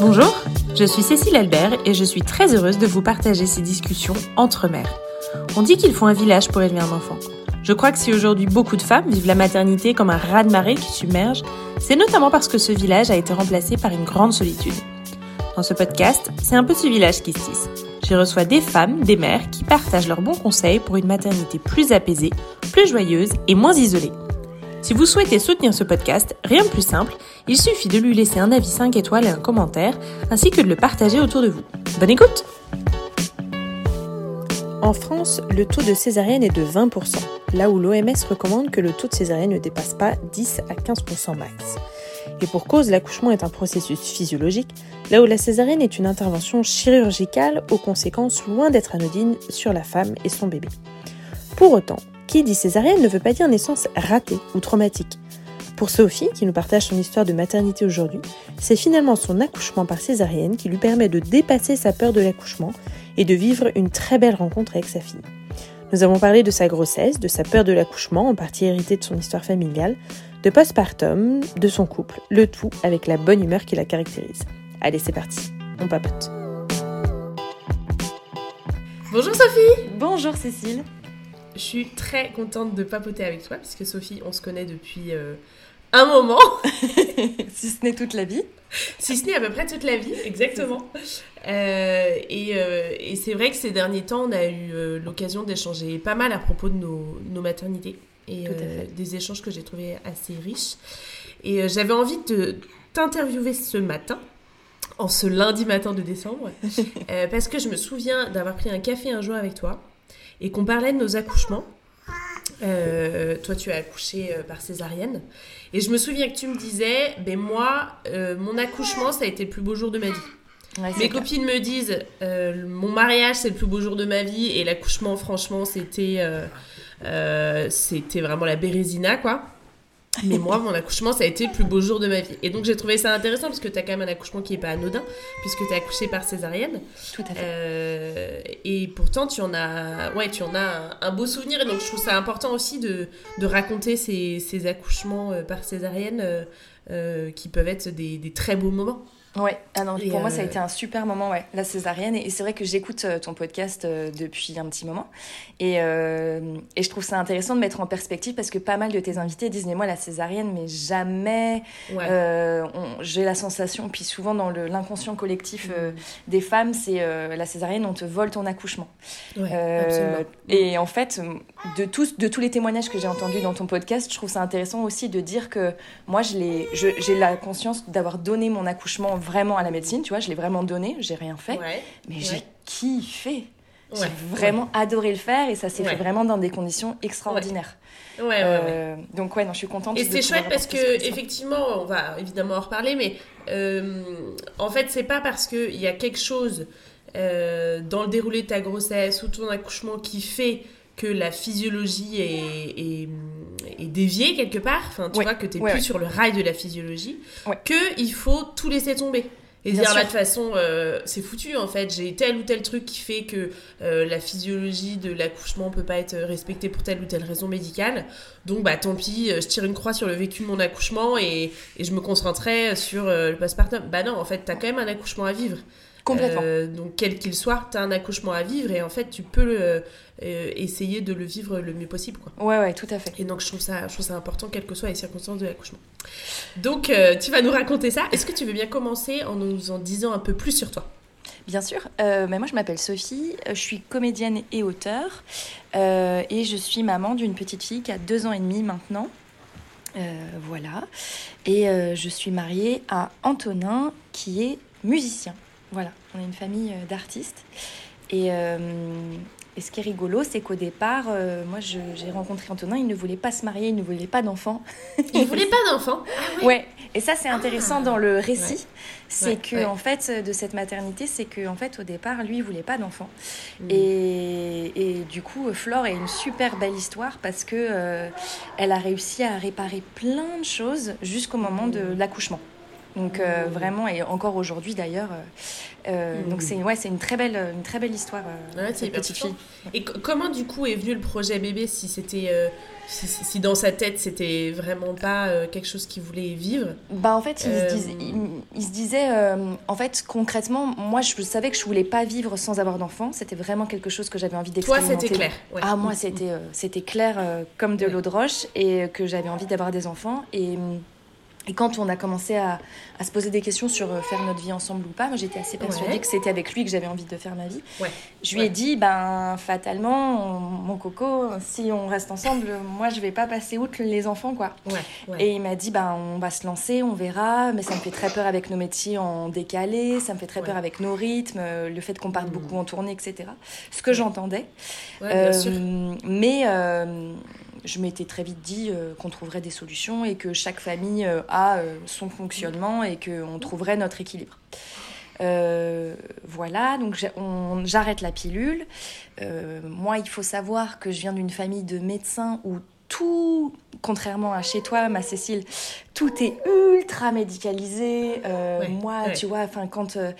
Bonjour, je suis Cécile Albert et je suis très heureuse de vous partager ces discussions entre mères. On dit qu'il faut un village pour élever un enfant. Je crois que si aujourd'hui beaucoup de femmes vivent la maternité comme un raz-de-marée qui submerge, c'est notamment parce que ce village a été remplacé par une grande solitude. Dans ce podcast, c'est un ce village qui se tisse. J'y reçois des femmes, des mères qui partagent leurs bons conseils pour une maternité plus apaisée, plus joyeuse et moins isolée. Si vous souhaitez soutenir ce podcast, rien de plus simple, il suffit de lui laisser un avis 5 étoiles et un commentaire, ainsi que de le partager autour de vous. Bonne écoute En France, le taux de césarienne est de 20%, là où l'OMS recommande que le taux de césarienne ne dépasse pas 10 à 15% max. Et pour cause, l'accouchement est un processus physiologique, là où la césarienne est une intervention chirurgicale aux conséquences loin d'être anodines sur la femme et son bébé. Pour autant, qui dit césarienne ne veut pas dire naissance ratée ou traumatique. Pour Sophie, qui nous partage son histoire de maternité aujourd'hui, c'est finalement son accouchement par césarienne qui lui permet de dépasser sa peur de l'accouchement et de vivre une très belle rencontre avec sa fille. Nous avons parlé de sa grossesse, de sa peur de l'accouchement, en partie héritée de son histoire familiale, de postpartum, de son couple, le tout avec la bonne humeur qui la caractérise. Allez, c'est parti, on papote. Bonjour Sophie Bonjour Cécile je suis très contente de papoter avec toi, puisque Sophie, on se connaît depuis euh, un moment. si ce n'est toute la vie. Si ce n'est à peu près toute la vie, exactement. Euh, et, euh, et c'est vrai que ces derniers temps, on a eu l'occasion d'échanger pas mal à propos de nos, nos maternités. Et des échanges que j'ai trouvés assez riches. Et j'avais envie de t'interviewer ce matin en ce lundi matin de décembre, parce que je me souviens d'avoir pris un café un jour avec toi et qu'on parlait de nos accouchements. Euh, toi, tu as accouché euh, par césarienne. Et je me souviens que tu me disais, ben moi, euh, mon accouchement, ça a été le plus beau jour de ma vie. Mes copines me disent, mon mariage, c'est le plus beau jour de ma vie. Et l'accouchement, franchement, c'était c'était vraiment la bérésina, quoi. Mais moi, mon accouchement, ça a été le plus beau jour de ma vie. Et donc, j'ai trouvé ça intéressant parce que tu as quand même un accouchement qui n'est pas anodin, puisque tu es accouché par césarienne. Tout à fait. Euh, et pourtant, tu en as, ouais, tu en as un, beau souvenir. Et donc, je trouve ça important aussi de, de raconter ces, ces, accouchements euh, par césarienne euh, qui peuvent être des, des très beaux moments. Ouais, ah non, pour moi ça a été un super moment, ouais, la césarienne. Et c'est vrai que j'écoute ton podcast depuis un petit moment. Et, et je trouve ça intéressant de mettre en perspective parce que pas mal de tes invités disent Mais moi, la césarienne, mais jamais j'ai la sensation. Puis souvent, dans l'inconscient collectif mm. des femmes, c'est la césarienne, on te vole ton accouchement. Ouais, et en fait, de tous, de tous les témoignages que j'ai entendus dans ton podcast, je trouve ça intéressant aussi de dire que moi, j'ai la conscience d'avoir donné mon accouchement vraiment à la médecine, tu vois, je l'ai vraiment donné, j'ai rien fait, mais j'ai kiffé. J'ai vraiment adoré le faire et ça s'est fait vraiment dans des conditions extraordinaires. Euh, donc ouais, non, je suis contente. Et c'est chouette parce que effectivement, on va évidemment en reparler, mais euh, en fait, c'est pas parce qu'il y a quelque chose euh, dans le déroulé de ta grossesse ou ton accouchement qui fait que la physiologie est, est, déviée quelque part, enfin, tu vois, que tu n'es plus sur le rail de la physiologie, que il faut tout laisser tomber. Et dire, là, de toute façon, euh, c'est foutu, en fait. J'ai tel ou tel truc qui fait que euh, la physiologie de l'accouchement peut pas être respectée pour telle ou telle raison médicale. Donc, bah, tant pis, euh, je tire une croix sur le vécu de mon accouchement et, et je me concentrerai sur le postpartum. Bah non, en fait, tu as quand même un accouchement à vivre. Complètement. donc, quel qu'il soit, tu as un accouchement à vivre et en fait, tu peux le, euh, essayer de le vivre le mieux possible. Quoi. Ouais, ouais, tout à fait. Et donc, je trouve ça, je trouve ça important, quelles que soient les circonstances de l'accouchement. Donc, euh, tu vas nous raconter ça. Est-ce que tu veux bien commencer en nous en disant un peu plus sur toi? Bien sûr. Euh, mais moi, je m'appelle Sophie. Je suis comédienne et auteure. et je suis maman d'une petite fille qui a deux ans et demi maintenant. voilà. Et je suis mariée à Antonin, qui est musicien. Voilà. On est une famille d'artistes. Et, et ce qui est rigolo, c'est qu'au départ, euh, moi, j'ai rencontré Antonin, il ne voulait pas se marier, il ne voulait pas d'enfant. il ne voulait pas d'enfant? Ah ouais. Et ça, c'est intéressant dans le récit. C'est que, en fait, de cette maternité, c'est que, en fait, au départ, lui, il voulait pas d'enfant. Mm. Et, et, du coup, Flore est une super belle histoire parce que euh, elle a réussi à réparer plein de choses jusqu'au moment de mm. l'accouchement. Donc euh, vraiment, et encore aujourd'hui d'ailleurs. Euh, donc c'est ouais, une très belle, une très belle histoire. cette petite fille. Et comment du coup est venu le projet bébé si c'était si, dans sa tête c'était vraiment pas quelque chose qu'il voulait vivre? Bah en fait il, se, disait, il, se disait en fait concrètement moi je savais que je voulais pas vivre sans avoir d'enfant. C'était vraiment quelque chose que j'avais envie d'expérimenter. Toi c'était clair. Ah moi c'était c'était clair comme de l'eau de roche et que j'avais envie d'avoir des enfants et et quand on a commencé à, à, se poser des questions sur euh, faire notre vie ensemble ou pas, moi j'étais assez persuadée que c'était avec lui que j'avais envie de faire ma vie. Je lui ai dit, ben fatalement, mon coco, si on reste ensemble, moi je vais pas passer outre les enfants quoi. Et il m'a dit, ben on va se lancer, on verra, mais ça me fait très peur avec nos métiers en décalé, ça me fait très peur avec nos rythmes, le fait qu'on parte mm. beaucoup en tournée, etc. Ce que j'entendais. Euh, mais euh, je m'étais très vite dit euh, qu'on trouverait des solutions et que chaque famille euh, a euh, son fonctionnement et qu'on trouverait notre équilibre. voilà, donc j'arrête la pilule. moi, il faut savoir que je viens d'une famille de médecins où tout, contrairement à chez toi, ma Cécile, tout est ultra médicalisé. Euh, moi, tu vois, enfin, quand. Euh,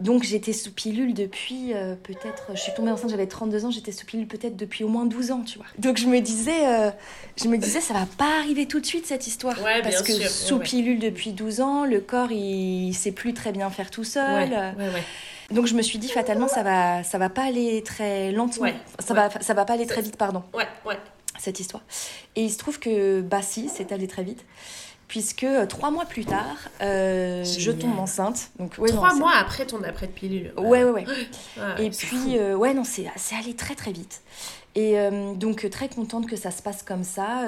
donc, j'étais sous pilule depuis euh, peut-être. Je suis tombée enceinte, j'avais 32 ans, j'étais sous pilule peut-être depuis au moins 12 ans, tu vois. Donc, je me disais, je me disais, ça va pas arriver tout de suite cette histoire. parce que sous pilule depuis 12 ans, le corps, il, il sait plus très bien faire tout seul. Donc je me suis dit fatalement ça va ça va pas aller très lentement. ça va ça va pas aller très vite pardon. Ouais ouais cette histoire. Et il se trouve que, bah si, c'est allé très vite. Puisque euh, trois mois plus tard, euh, je tombe enceinte. Donc, ouais, trois mois après ton après de pilule. Ouais, ouais, ouais. Ah, et puis, euh, ouais, non, c'est allé très, très vite. Et donc, très contente que ça se passe comme ça,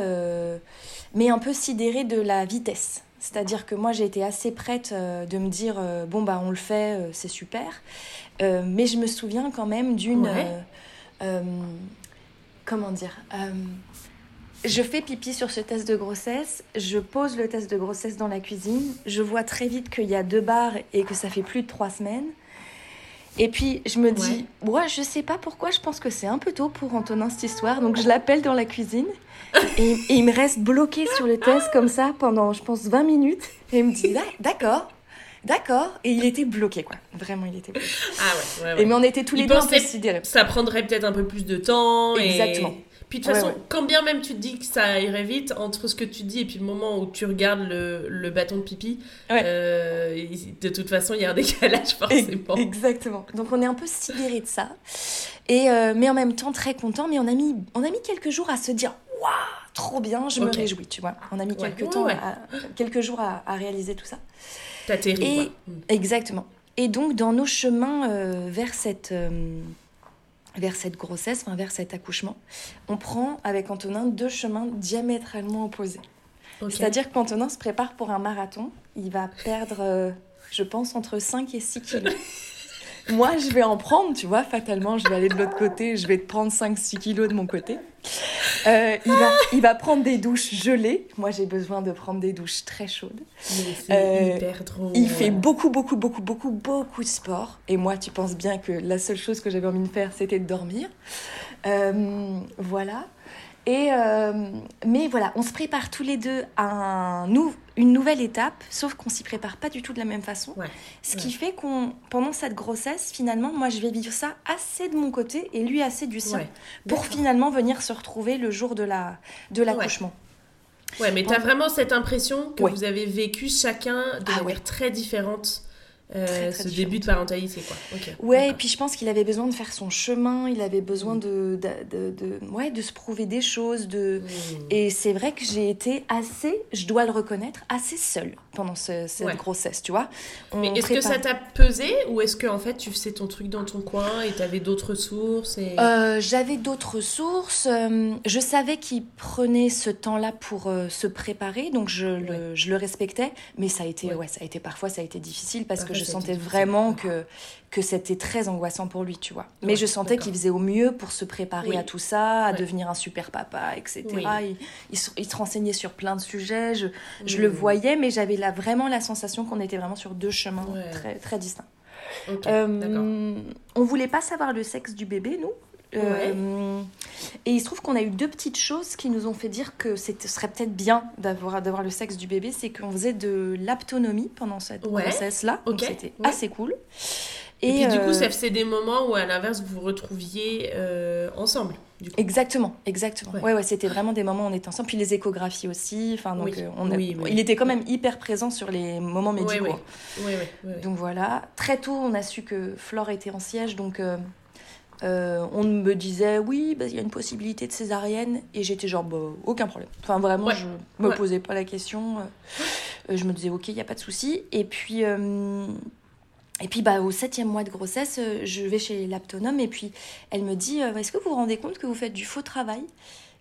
mais un peu sidérée de la vitesse. C'est-à-dire que moi, j'ai été assez prête de me dire, bon, bah, on le fait, c'est super. mais je me souviens quand même d'une comment dire euh, je fais pipi sur ce test de grossesse, je pose le test de grossesse dans la cuisine, je vois très vite qu'il y a deux barres et que ça fait plus de trois semaines. Et puis je me dis, ouais, je sais pas pourquoi, je pense que c'est un peu tôt pour Antonin cette histoire, donc je l'appelle dans la cuisine et, et, il me reste bloqué sur le test comme ça pendant, je pense, 20 minutes et il me dit, d'accord, D'accord. Et il était bloqué, quoi. Vraiment, il était bloqué. Ah ouais, ouais, Et mais on était tous les deux un peu sidérés. Ça prendrait peut-être un peu plus de temps. Exactement. Puis de toute façon, quand bien même tu te dis que ça irait vite, entre ce que tu dis et puis le moment où tu regardes le, le bâton de pipi, euh, de toute façon, il y a un décalage forcément. Exactement. Donc on est un peu sidéré de ça. Et, euh, mais en même temps, très content. Mais on a mis, on a mis quelques jours à se dire Waouh, trop bien, je me réjouis, tu vois. On a mis quelques, temps quelques jours à, à réaliser tout ça. Et, mm. Exactement. Et donc, dans nos chemins euh, vers, cette, euh, vers cette grossesse, enfin, vers cet accouchement, on prend avec Antonin deux chemins diamétralement opposés. C'est-à-dire qu'Antonin se prépare pour un marathon. Il va perdre, euh, je pense, entre 5 et 6 kilos. Moi, je vais en prendre, tu vois, fatalement, je vais aller de l'autre côté, je vais te prendre 5-6 kilos de mon côté. Euh, il, va, il va prendre des douches gelées. Moi, j'ai besoin de prendre des douches très chaudes. Euh, hyper drôle. Il fait beaucoup, beaucoup, beaucoup, beaucoup, beaucoup de sport. Et moi, tu penses bien que la seule chose que j'avais envie de faire, c'était de dormir. Euh, voilà. Et mais voilà, on se prépare tous les deux à un nou une nouvelle étape, sauf qu'on s'y prépare pas du tout de la même façon. Ce qui fait qu'on, pendant cette grossesse, finalement, moi, je vais vivre ça assez de mon côté et lui assez du sien, pour finalement venir se retrouver le jour de la de l'accouchement. Ouais. mais tu as vraiment cette impression que vous avez vécu chacun de ah manière très différente euh, ce début de parentalité quoi. Ouais, et puis je pense qu'il avait besoin de faire son chemin, il avait besoin de, de, de, ouais, de se prouver des choses. De... Mmh. Et c'est vrai que j'ai été assez, je dois le reconnaître, assez seule pendant cette grossesse, tu vois. Mais est-ce que ça t'a pesé ou est-ce que en fait tu faisais ton truc dans ton coin et tu avais d'autres sources et... Euh, j'avais d'autres sources. Euh, je savais qu'il prenait ce temps-là pour se préparer, donc je, le, je, le, respectais. Mais ça a été, ouais. ça a été parfois ça a été difficile parce que je sentais vraiment que, que c'était très angoissant pour lui, tu vois. Mais je sentais qu'il faisait au mieux pour se préparer à tout ça, à devenir un super papa, etc. Il, il, se renseignait sur plein de sujets, je, je le voyais, mais j'avais là vraiment la sensation qu'on était vraiment sur deux chemins très, très distincts. Euh, on voulait pas savoir le sexe du bébé, nous? Euh, et il se trouve qu'on a eu deux petites choses qui nous ont fait dire que ce serait peut-être bien d'avoir, d'avoir le sexe du bébé. C'est qu'on faisait de l'aptonomie pendant cette grossesse-là. Donc c'était assez cool. Et, puis du coup, ça faisait des moments où à l'inverse, vous vous retrouviez ensemble. Exactement, exactement. Ouais, ouais, c'était vraiment des moments où on était ensemble. Puis les échographies aussi. Enfin, donc, euh, on il était quand même hyper présent sur les moments médicaux. Donc voilà. Très tôt, on a su que Flore était en siège. Donc euh, euh, on me disait, oui, bah, il y a une possibilité de césarienne. Et j'étais genre, bah, aucun problème. Enfin, vraiment, je me posais pas la question. je me disais, ok, il n'y a pas de souci. Et puis. Et puis bah, au septième mois de grossesse, euh, je vais chez l'aptonome et puis elle me dit euh, Est-ce que vous vous rendez compte que vous faites du faux travail?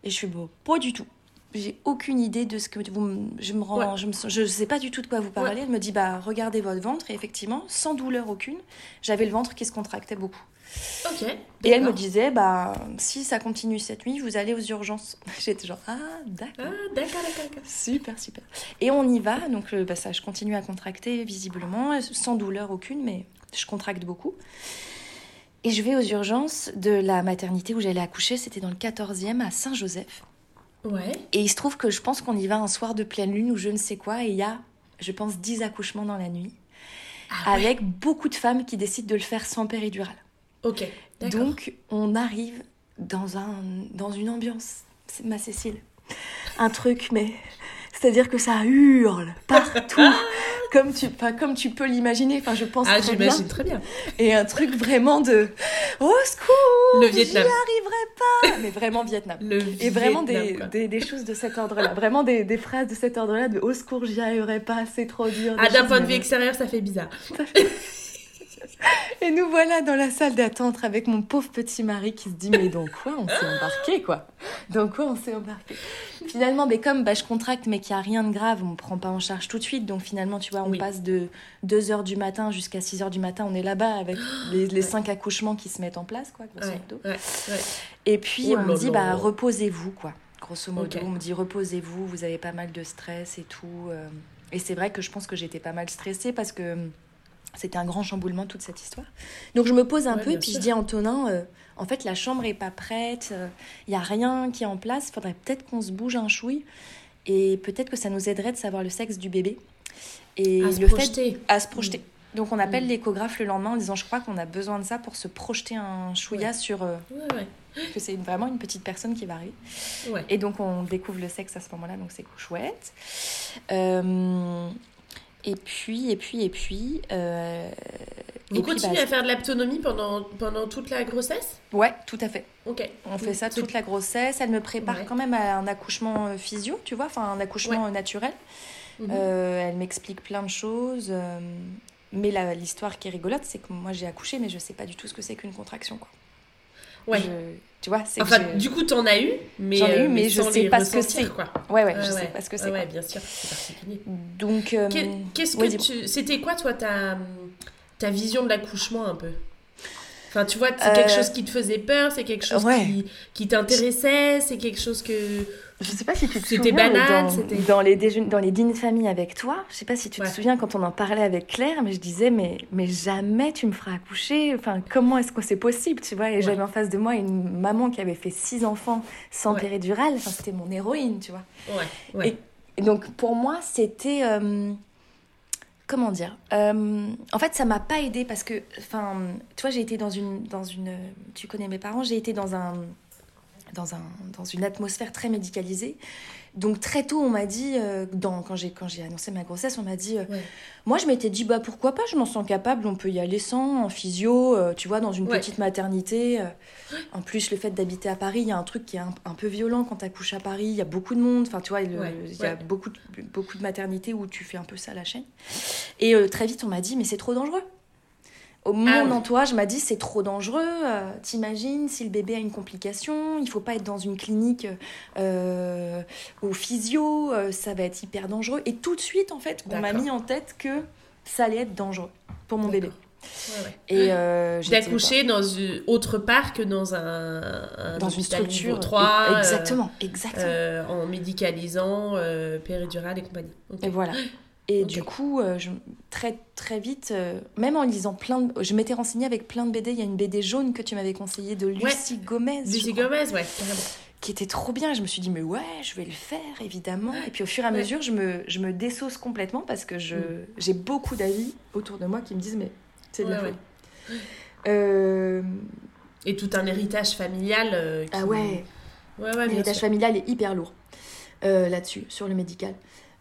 Et je suis bon, pas du tout. J'ai aucune idée de ce que vous. Je me rends. Je, je sais pas du tout de quoi vous parlez. Elle me dit Bah regardez votre ventre et effectivement, sans douleur aucune, j'avais le ventre qui se contractait beaucoup. Et elle me disait, bah, si ça continue cette nuit, vous allez aux urgences. J'étais genre, ah, d'accord. Ah, d'accord, d'accord. Super, super. Et on y va. Donc, euh, bah, ça, je continue à contracter visiblement, sans douleur aucune, mais je contracte beaucoup. Et je vais aux urgences de la maternité où j'allais accoucher. C'était dans le 14e à Saint-Joseph. Ouais. Et il se trouve que je pense qu'on y va un soir de pleine lune ou je ne sais quoi. Et il y a, je pense, 10 accouchements dans la nuit. Ah avec beaucoup de femmes qui décident de le faire sans péridurale. Ok. Donc, on arrive dans, un, dans une ambiance, c'est ma Cécile, un truc, mais c'est-à-dire que ça hurle partout. comme tu, comme tu peux l'imaginer, enfin je pense ah, j'imagine très bien. Et un truc vraiment de au secours, le Vietnam. J'y arriverai pas, mais vraiment Vietnam. et vraiment des, des, des, choses de cet ordre-là, vraiment des, des, phrases de cet ordre-là de au secours, j'y arriverai pas, c'est trop dur. Ah d'un point de vue extérieur, ça fait bizarre. Et nous voilà dans la salle d'attente avec mon pauvre petit mari qui se dit mais dans quoi on s'est embarqué quoi? Dans quoi on s'est embarqué? Finalement, mais comme bah, je contracte mais qu'il n'y a rien de grave, on me prend pas en charge tout de suite. Donc finalement, tu vois, on passe de 2h du matin jusqu'à 6h du matin, on est là-bas avec les, les 5 accouchements qui se mettent en place quoi, grosso modo. Et puis oh on me dit bah reposez-vous quoi. Grosso modo, on me dit reposez-vous, vous avez pas mal de stress et tout. Euh. Et c'est vrai que je pense que j'étais pas mal stressée parce que c'était un grand chamboulement toute cette histoire. Donc je me pose un peu et puis je dis à Antonin, euh, en fait la chambre est pas prête, il euh, n'y a rien qui est en place, il faudrait peut-être qu'on se bouge un chouille et peut-être que ça nous aiderait de savoir le sexe du bébé. Et à se projeter. à se projeter. Mm. Donc on appelle mm. l'échographe le lendemain en disant je crois qu'on a besoin de ça pour se projeter un chouïa sur euh, que c'est vraiment une petite personne qui va arriver. Et donc on découvre le sexe à ce moment-là, donc c'est chouette. Euh, et puis, et puis, et puis. Euh, Vous continuez bah, à faire de l'autonomie pendant, pendant toute la grossesse? Ouais, tout à fait. Ok. On fait ça toute la grossesse. Elle me prépare quand même à un accouchement euh, physio, tu vois, enfin un accouchement naturel. Mhm. Euh, elle m'explique plein de choses. mais l'histoire qui est rigolote, c'est que moi j'ai accouché, mais je sais pas du tout ce que c'est qu'une contraction, quoi. Ouais. Tu vois, c'est Enfin, du coup, t'en as eu, mais. J'en ai eu, euh, mais, je sais pas ce que c'est. Quoi. Ouais, ouais, je sais pas ce que c'est. Ouais, bien sûr, c'est particulier. Donc. Euh, qu'est-ce que tu. C'était quoi, toi, ta, ta vision de l'accouchement un peu? Enfin, tu vois, c'est quelque euh, chose qui te faisait peur, c'est quelque chose qui, qui t'intéressait, c'est quelque chose que je sais pas si tu te souviens. C'était banal. Dans, les dans les dîners de famille avec toi, je sais pas si tu te souviens quand on en parlait avec Claire, mais je disais, mais, mais jamais tu me feras accoucher. Enfin, comment est-ce que c'est possible, tu vois Et j'avais en face de moi une maman qui avait fait six enfants sans péridurale. Enfin, c'était mon héroïne, tu vois. Ouais. Et, donc, pour moi, c'était. Euh, comment dire euh, En fait, ça m'a pas aidé parce que, enfin, tu j'ai été dans une, dans une. Tu connais mes parents, j'ai été dans un dans, un, dans une atmosphère très médicalisée. Donc très tôt, on m'a dit, euh, dans, quand j'ai annoncé ma grossesse, on m'a dit, euh, moi je m'étais dit, bah pourquoi pas, je m'en sens capable, on peut y aller sans, en physio, euh, tu vois, dans une petite maternité. En plus, le fait d'habiter à Paris, il y a un truc qui est un, peu violent quand tu accouches à Paris, il y a beaucoup de monde, enfin tu vois, il y a beaucoup de, beaucoup de maternités où tu fais un peu ça à la chaîne. Et très vite, on m'a dit, mais c'est trop dangereux. Au mon ah entourage m'a dit c'est trop dangereux. Euh, t'imagines si le bébé a une complication, il faut pas être dans une clinique euh, au physio, euh, ça va être hyper dangereux. Et tout de suite en fait, on m'a mis en tête que ça allait être dangereux pour mon bébé. Et d'accoucher dans une autre part que dans un, dans une structure 3 exactement exactement. en médicalisant péridurale et compagnie. Et voilà Et du coup, euh, je, très très vite, euh, même en lisant plein de... Je m'étais renseignée avec plein de BD. Il y a une BD jaune que tu m'avais conseillée de Lucie Gomez. Lucie Gomez, ouais, Qui était trop bien. Je me suis dit, mais ouais, je vais le faire, évidemment. Et puis au fur et à mesure, je me, je me désauce complètement parce que je, mm. j'ai beaucoup d'avis autour de moi qui me disent, mais c'est de la folie. Euh... Et tout un héritage familial. Ah ouais. L'héritage familial est hyper lourd là-dessus, sur le médical.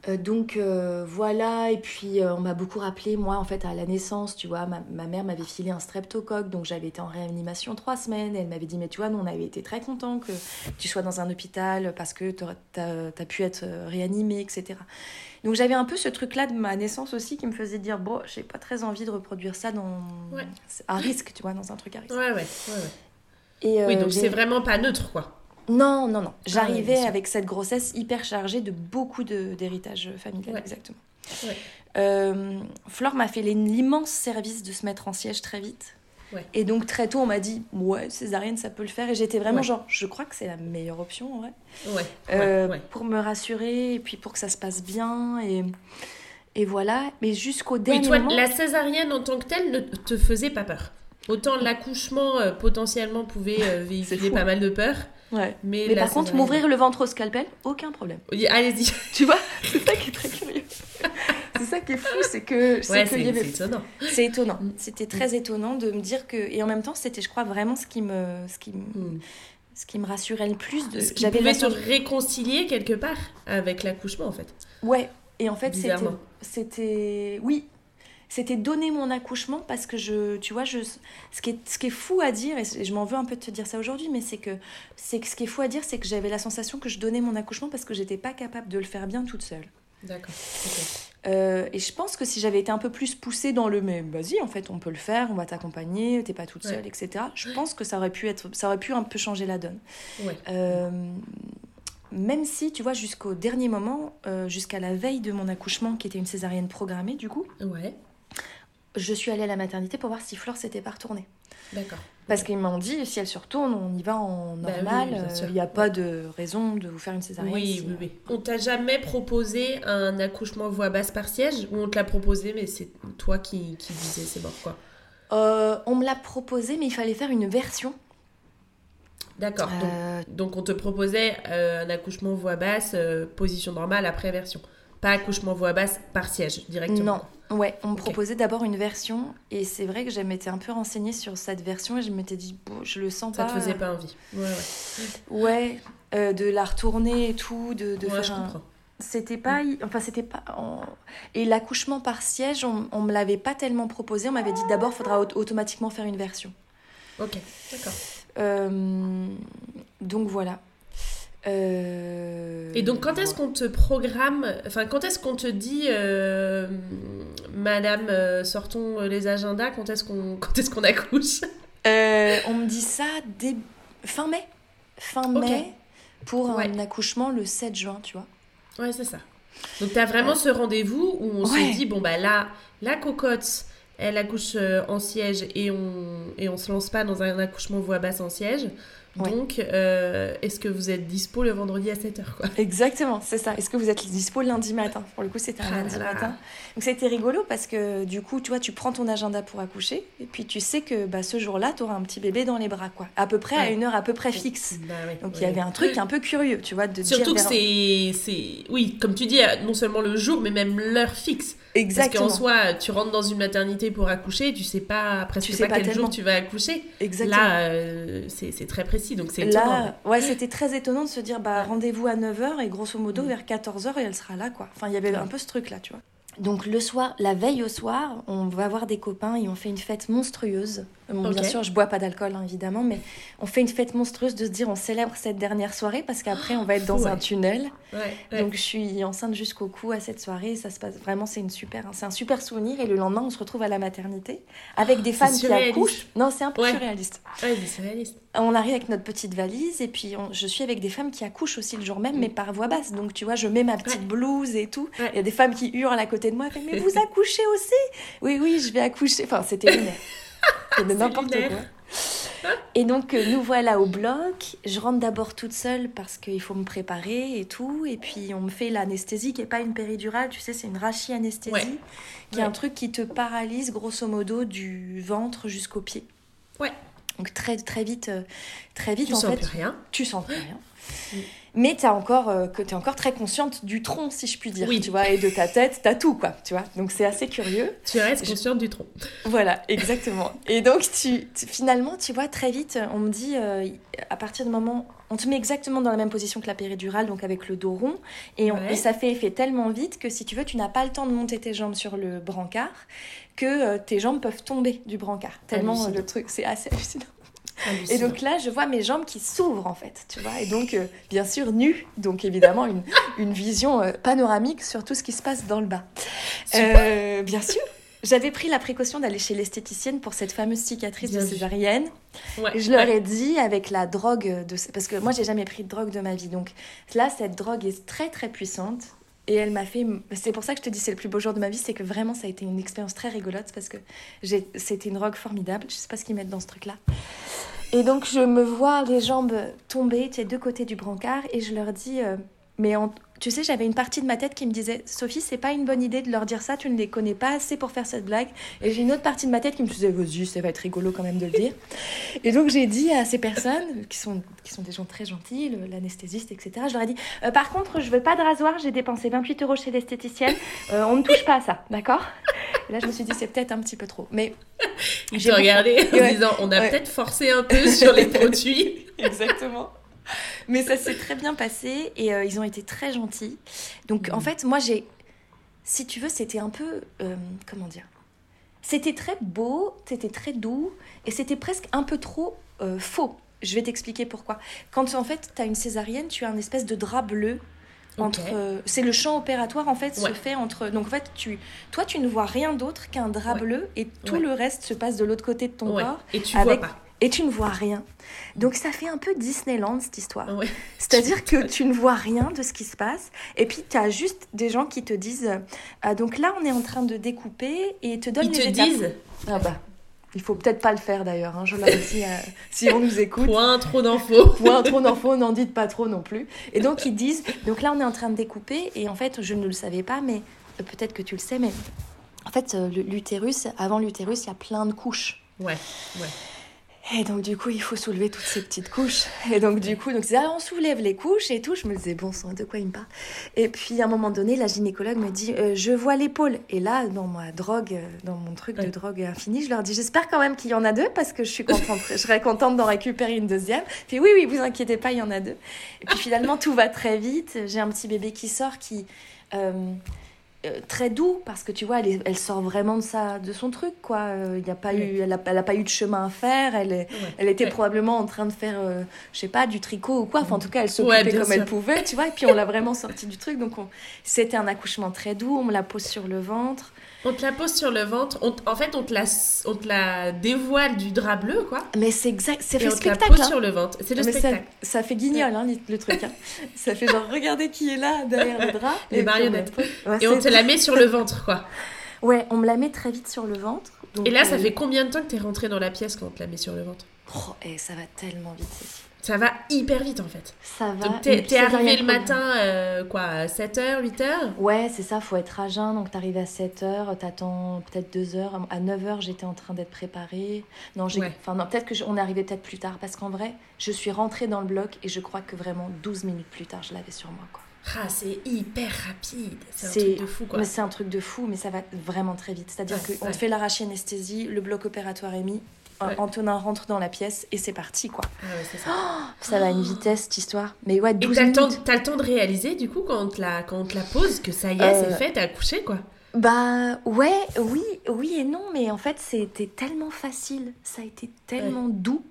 Euh, donc euh, voilà, et puis euh, on m'a beaucoup rappelé, moi en fait à la naissance, tu vois, ma, ma mère m'avait filé un streptocoque, donc j'avais été en réanimation trois semaines, et elle m'avait dit, mais tu vois, nous on avait été très contents que tu sois dans un hôpital parce que tu as, pu être réanimé, etc. Donc j'avais un peu ce truc-là de ma naissance aussi qui me faisait dire, bon, j'ai pas très envie de reproduire ça dans un risque, tu vois, dans un truc à risque. Ouais, ouais, ouais. Et, oui, donc c'est vraiment pas neutre, quoi. Non, non, non. J'arrivais avec cette grossesse hyper chargée de beaucoup d'héritage familial, exactement. Euh, Flore m'a fait l'immense service de se mettre en siège très vite. Et donc très tôt, on m'a dit ouais, césarienne, ça peut le faire. Et j'étais vraiment genre, je crois que c'est la meilleure option, en vrai. Euh, pour me rassurer et puis pour que ça se passe bien et et voilà. Mais jusqu'au dernier toi, La césarienne en tant que telle ne te faisait pas peur. Autant l'accouchement euh, potentiellement pouvait véhiculer pas mal de peur. Ouais. Mais, par contre, m'ouvrir le ventre au scalpel, aucun problème. Allez-y. Tu vois C'est ça qui est très curieux. c'est ça qui est fou, c'est que. c'est étonnant. C'est étonnant. Mm. C'était très étonnant de me dire que. Et en même temps, c'était, je crois, vraiment ce qui me. Ce qui me... Mm. Ce qui me rassurait le plus, de... j'avais pouvait se réconcilier quelque part avec l'accouchement en fait. Ouais, et en fait c'était, c'était, oui, c'était donner mon accouchement parce que je, tu vois, je, ce, qui est, ce qui est fou à dire, et je m'en veux un peu de te dire ça aujourd'hui, mais c'est que, c'est que ce qui est fou à dire, c'est que j'avais la sensation que je donnais mon accouchement parce que j'étais pas capable de le faire bien toute seule. D'accord. Euh, et je pense que si j'avais été un peu plus poussée dans le mais vas-y, en fait, on peut le faire, on va t'accompagner, t'es pas toute seule, etc. Je pense que ça aurait pu être, ça aurait pu un peu changer la donne. Ouais. Euh, même si, tu vois, jusqu'au dernier moment, euh, jusqu'à la veille de mon accouchement, qui était une césarienne programmée, du coup. Ouais je suis allée à la maternité pour voir si Flore s'était pas retournée. D'accord. Parce qu'ils m'ont dit, si elle se retourne, on y va en bah normal. Euh, il n'y a pas de raison de vous faire une césarienne. Oui, oui, oui. On t'a jamais proposé un accouchement voix basse par siège Ou on te l'a proposé, mais c'est toi qui, qui disais c'est mort, quoi euh, On me l'a proposé, mais il fallait faire une version. D'accord. Euh, donc, on te proposait un accouchement voix basse, position normale, après version. Pas accouchement voix basse par siège, directement. Non. Ouais, on me proposait d'abord une version et c'est vrai que je m'étais un peu renseignée sur cette version et je m'étais dit, bon, je le sens pas. Ça te faisait pas envie. Ouais, ouais. Ouais, euh, de la retourner et tout, de, de faire je comprends. C'était pas. Enfin, c'était pas. Et l'accouchement par siège, on, on me l'avait pas tellement proposé. On m'avait dit d'abord, il faudra automatiquement faire une version. Ok, d'accord. Euh, donc voilà. Euh, et donc, quand est-ce qu'on te programme, enfin, quand est-ce qu'on te dit, euh, Madame, euh, sortons les agendas, quand est-ce qu'on, quand est-ce qu'on accouche? On me dit ça dès fin mai, fin mai, pour un accouchement le 7 juin, tu vois. Ouais, c'est ça. Donc, tu as vraiment ce rendez-vous où on se dit, bon, bah là, la cocotte, elle accouche en siège et on, et on se lance pas dans un accouchement voix basse en siège. Donc, euh, est-ce que vous êtes dispo le vendredi à 7h quoi? Exactement, c'est ça. Est-ce que vous êtes dispo lundi matin? Pour le coup, c'était un ah lundi matin. Donc, ça a été rigolo parce que du coup, tu vois, tu prends ton agenda pour accoucher et puis tu sais que bah, ce jour-là, tu auras un petit bébé dans les bras, quoi. À peu près à une heure à peu près fixe. Bah Donc, il y avait un truc un peu curieux, tu vois, de Surtout que c'est. Oui, comme tu dis, non seulement le jour, mais même l'heure fixe. Exactement. Parce qu'en soi, tu rentres dans une maternité pour accoucher, tu sais pas presque tu sais pas, quel jour tu vas accoucher. Exactement. Là, euh, c'est très précis, donc c'est Là, ouais, c'était très étonnant de se dire, bah, rendez-vous à 9h et grosso modo, mm. vers 14h, et elle sera là, quoi. Enfin, il y avait un peu ce truc-là, tu vois. Donc le soir, la veille au soir, on va voir des copains et on fait une fête monstrueuse. Bien sûr, je bois pas d'alcool, hein, évidemment, mais on fait une fête monstrueuse de se dire on célèbre cette dernière soirée parce qu'après on va être dans un tunnel. Donc je suis enceinte jusqu'au cou à cette soirée. Ça se passe vraiment, c'est une super, c'est un super souvenir. Et le lendemain, on se retrouve à la maternité avec des femmes qui accouchent. Non, c'est un peu surréaliste. surréaliste. On arrive avec notre petite valise et puis je suis avec des femmes qui accouchent aussi le jour même, mais par voix basse. Donc tu vois, je mets ma petite blouse et tout. Il y a des femmes qui hurlent à côté de moi, mais vous accouchez aussi? Oui, oui, je vais accoucher. Enfin, c'était lunaire. C'est n'importe quoi. Et donc, euh, nous voilà au bloc. Je rentre d'abord toute seule parce qu'il faut me préparer et tout. Et puis, on me fait l'anesthésie qui n'est pas une péridurale, tu sais, c'est une rachianesthésie, qui est un truc qui te paralyse grosso modo du ventre jusqu'au pied. Ouais. Donc, très, très vite, euh, très vite, Tu en sens fait. plus rien. Tu sens plus rien. Mais tu encore, euh, que es encore très consciente du tronc, si je puis dire. Oui. Tu vois, et de ta tête, t'as tout, quoi. Tu vois. Donc, c'est assez curieux. Tu restes Je- consciente du tronc. Voilà, exactement. Et donc, tu, tu- finalement, tu vois, très vite, on me dit, euh, à partir du moment, on te met exactement dans la même position que la péridurale, donc avec le dos rond, et, on- Ouais. et ça fait effet tellement vite que si tu veux, tu n'as pas le temps de monter tes jambes sur le brancard, que euh, tes jambes peuvent tomber du brancard. Tellement le truc, c'est assez hallucinant. Et donc là, je vois mes jambes qui s'ouvrent en fait, tu vois. Et donc, euh, bien sûr, nues. Donc évidemment, une, une vision euh, panoramique sur tout ce qui se passe dans le bas. Euh, bien sûr. J'avais pris la précaution d'aller chez l'esthéticienne pour cette fameuse cicatrice Bien de césarienne. Ouais, Et je leur ai dit avec la drogue de parce que moi j'ai jamais pris de drogue de ma vie. Donc là cette drogue est très très puissante et elle m'a fait c'est pour ça que je te dis c'est le plus beau jour de ma vie, c'est que vraiment ça a été une expérience très rigolote parce que c'était une drogue formidable. Je sais pas ce qu'ils mettent dans ce truc là. Et donc je me vois les jambes tomber, tu sais, deux côtés du brancard et je leur dis euh, mais en- tu sais, j'avais une partie de ma tête qui me disait Sophie, c'est pas une bonne idée de leur dire ça, tu ne les connais pas assez pour faire cette blague. Et j'ai une autre partie de ma tête qui me disait Vas-y, ça va être rigolo quand même de le dire. Et donc j'ai dit à ces personnes, qui sont, qui sont des gens très gentils, l'anesthésiste, etc., je leur ai dit Euh, Par contre, je veux pas de rasoir, j'ai dépensé 28 euros chez l'esthéticienne, euh, on ne touche pas à ça, d'accord? Là, je me suis dit C'est peut-être un petit peu trop. Mais j'ai regardaient en Ouais. disant on a Ouais. peut-être forcé un peu sur les produits. Exactement. Mais ça s'est très bien passé et euh, ils ont été très gentils. Donc en Mhm. fait, moi j'ai. Si tu veux, c'était un peu. euh, comment dire? C'était très beau, c'était très doux et c'était presque un peu trop euh, faux. Je vais t'expliquer pourquoi. Quand en fait tu as une césarienne, tu as un espèce de drap bleu. Entre, c'est le champ opératoire en fait se Ouais. fait entre donc en fait tu toi tu ne vois rien d'autre qu'un drap Ouais. bleu et tout Ouais. le reste se passe de l'autre côté de ton corps Et tu avec- vois pas. Et tu ne vois rien. Donc ça fait un peu Disneyland cette histoire. Ouais. C'est-à-dire que tu ne vois rien de ce qui se passe et puis tu as juste des gens qui te disent euh, Ah, donc là on est en train de découper et ils te donnent Ils les te étapes. disent Ah bah il faut peut-être pas le faire d'ailleurs, hein, je leur dis euh, si on nous écoute. point trop d'infos. Point trop d'infos, n'en dites pas trop non plus. Et donc ils disent, donc là on est en train de découper, et en fait je ne le savais pas, mais euh, peut-être que tu le sais, mais en fait l'utérus, avant l'utérus, il y a plein de couches. Ouais, ouais. Et donc du coup il faut soulever toutes ces petites couches. Et donc du coup, donc ah, on soulève les couches et tout. Je me disais, bon sang, de quoi il me parle? Et puis à un moment donné, la gynécologue me dit, euh, je vois l'épaule. Et là, dans ma drogue, euh, dans mon truc de drogue infinie, je leur dis, j'espère quand même qu'il y en a deux parce que je suis contente, je serais contente d'en récupérer une deuxième. Puis oui, oui, vous inquiétez pas, il y en a deux. Et puis finalement, tout va très vite. J'ai un petit bébé qui sort qui... euh, euh, très doux parce que tu vois elle, est- elle sort vraiment de sa de son truc quoi Euh, il y a pas Ouais. eu elle a, elle a pas eu de chemin à faire elle est, ouais. elle était Ouais. probablement en train de faire, euh, je sais pas, du tricot ou quoi. Enfin, en tout cas, elle Ouais, s'occupait bien comme sûr. elle pouvait, tu vois. Et puis, on l'a vraiment sortie du truc. Donc, on- c'était un accouchement très doux. On me la pose sur le ventre. On te la pose sur le ventre. On en fait, on te, la, on te la dévoile du drap bleu, quoi. Mais c'est exact, c'est fait on te la spectacle. pose hein. sur le ventre. C'est le Mais ça, spectacle. ça fait guignol, hein, le truc. hein. ça fait genre, regardez qui est là derrière le drap. Les Et puis, on marionnettes. Ouais, Et on te la met sur le ventre, quoi. Ouais, on me la met très vite sur le ventre. Donc, Et là, ça euh, fait combien de temps que t'es rentrée dans la pièce quand on te la met sur le ventre? Oh, et ça va tellement vite, Cécile. Ça va hyper vite, en fait. Ça va. Donc, t'es arrivé le matin, euh, quoi, à 7h, 8h Ouais, c'est ça, faut être à jeun. Donc, t'arrives à 7h, t'attends peut-être 2 heures. À 9h, j'étais en train d'être préparée. Non, j'ai... Ouais. Enfin, non, peut-être que je- on est arrivé peut-être plus tard. Parce qu'en vrai, je suis rentrée dans le bloc et je crois que vraiment 12 minutes plus tard, je l'avais sur moi, quoi. Ah, c'est hyper rapide. C'est un truc de fou, quoi. Mais c'est un truc de fou, mais ça va vraiment très vite. C'est-à-dire Ouais, qu'on ouais. fait l'arraché-anesthésie, le bloc opératoire est mis, Ouais. Antonin rentre dans la pièce et c'est parti, quoi. Ouais, c'est ça. Ça va à une vitesse, cette histoire. Mais ouais, Et 12 t'as le, le temps de réaliser, du coup, quand on te la, quand on te la pose, que ça y est, Euh, c'est fait, t'as accouché, quoi. Bah ouais, oui, oui et non, mais en fait c'était tellement facile, ça a été tellement doux.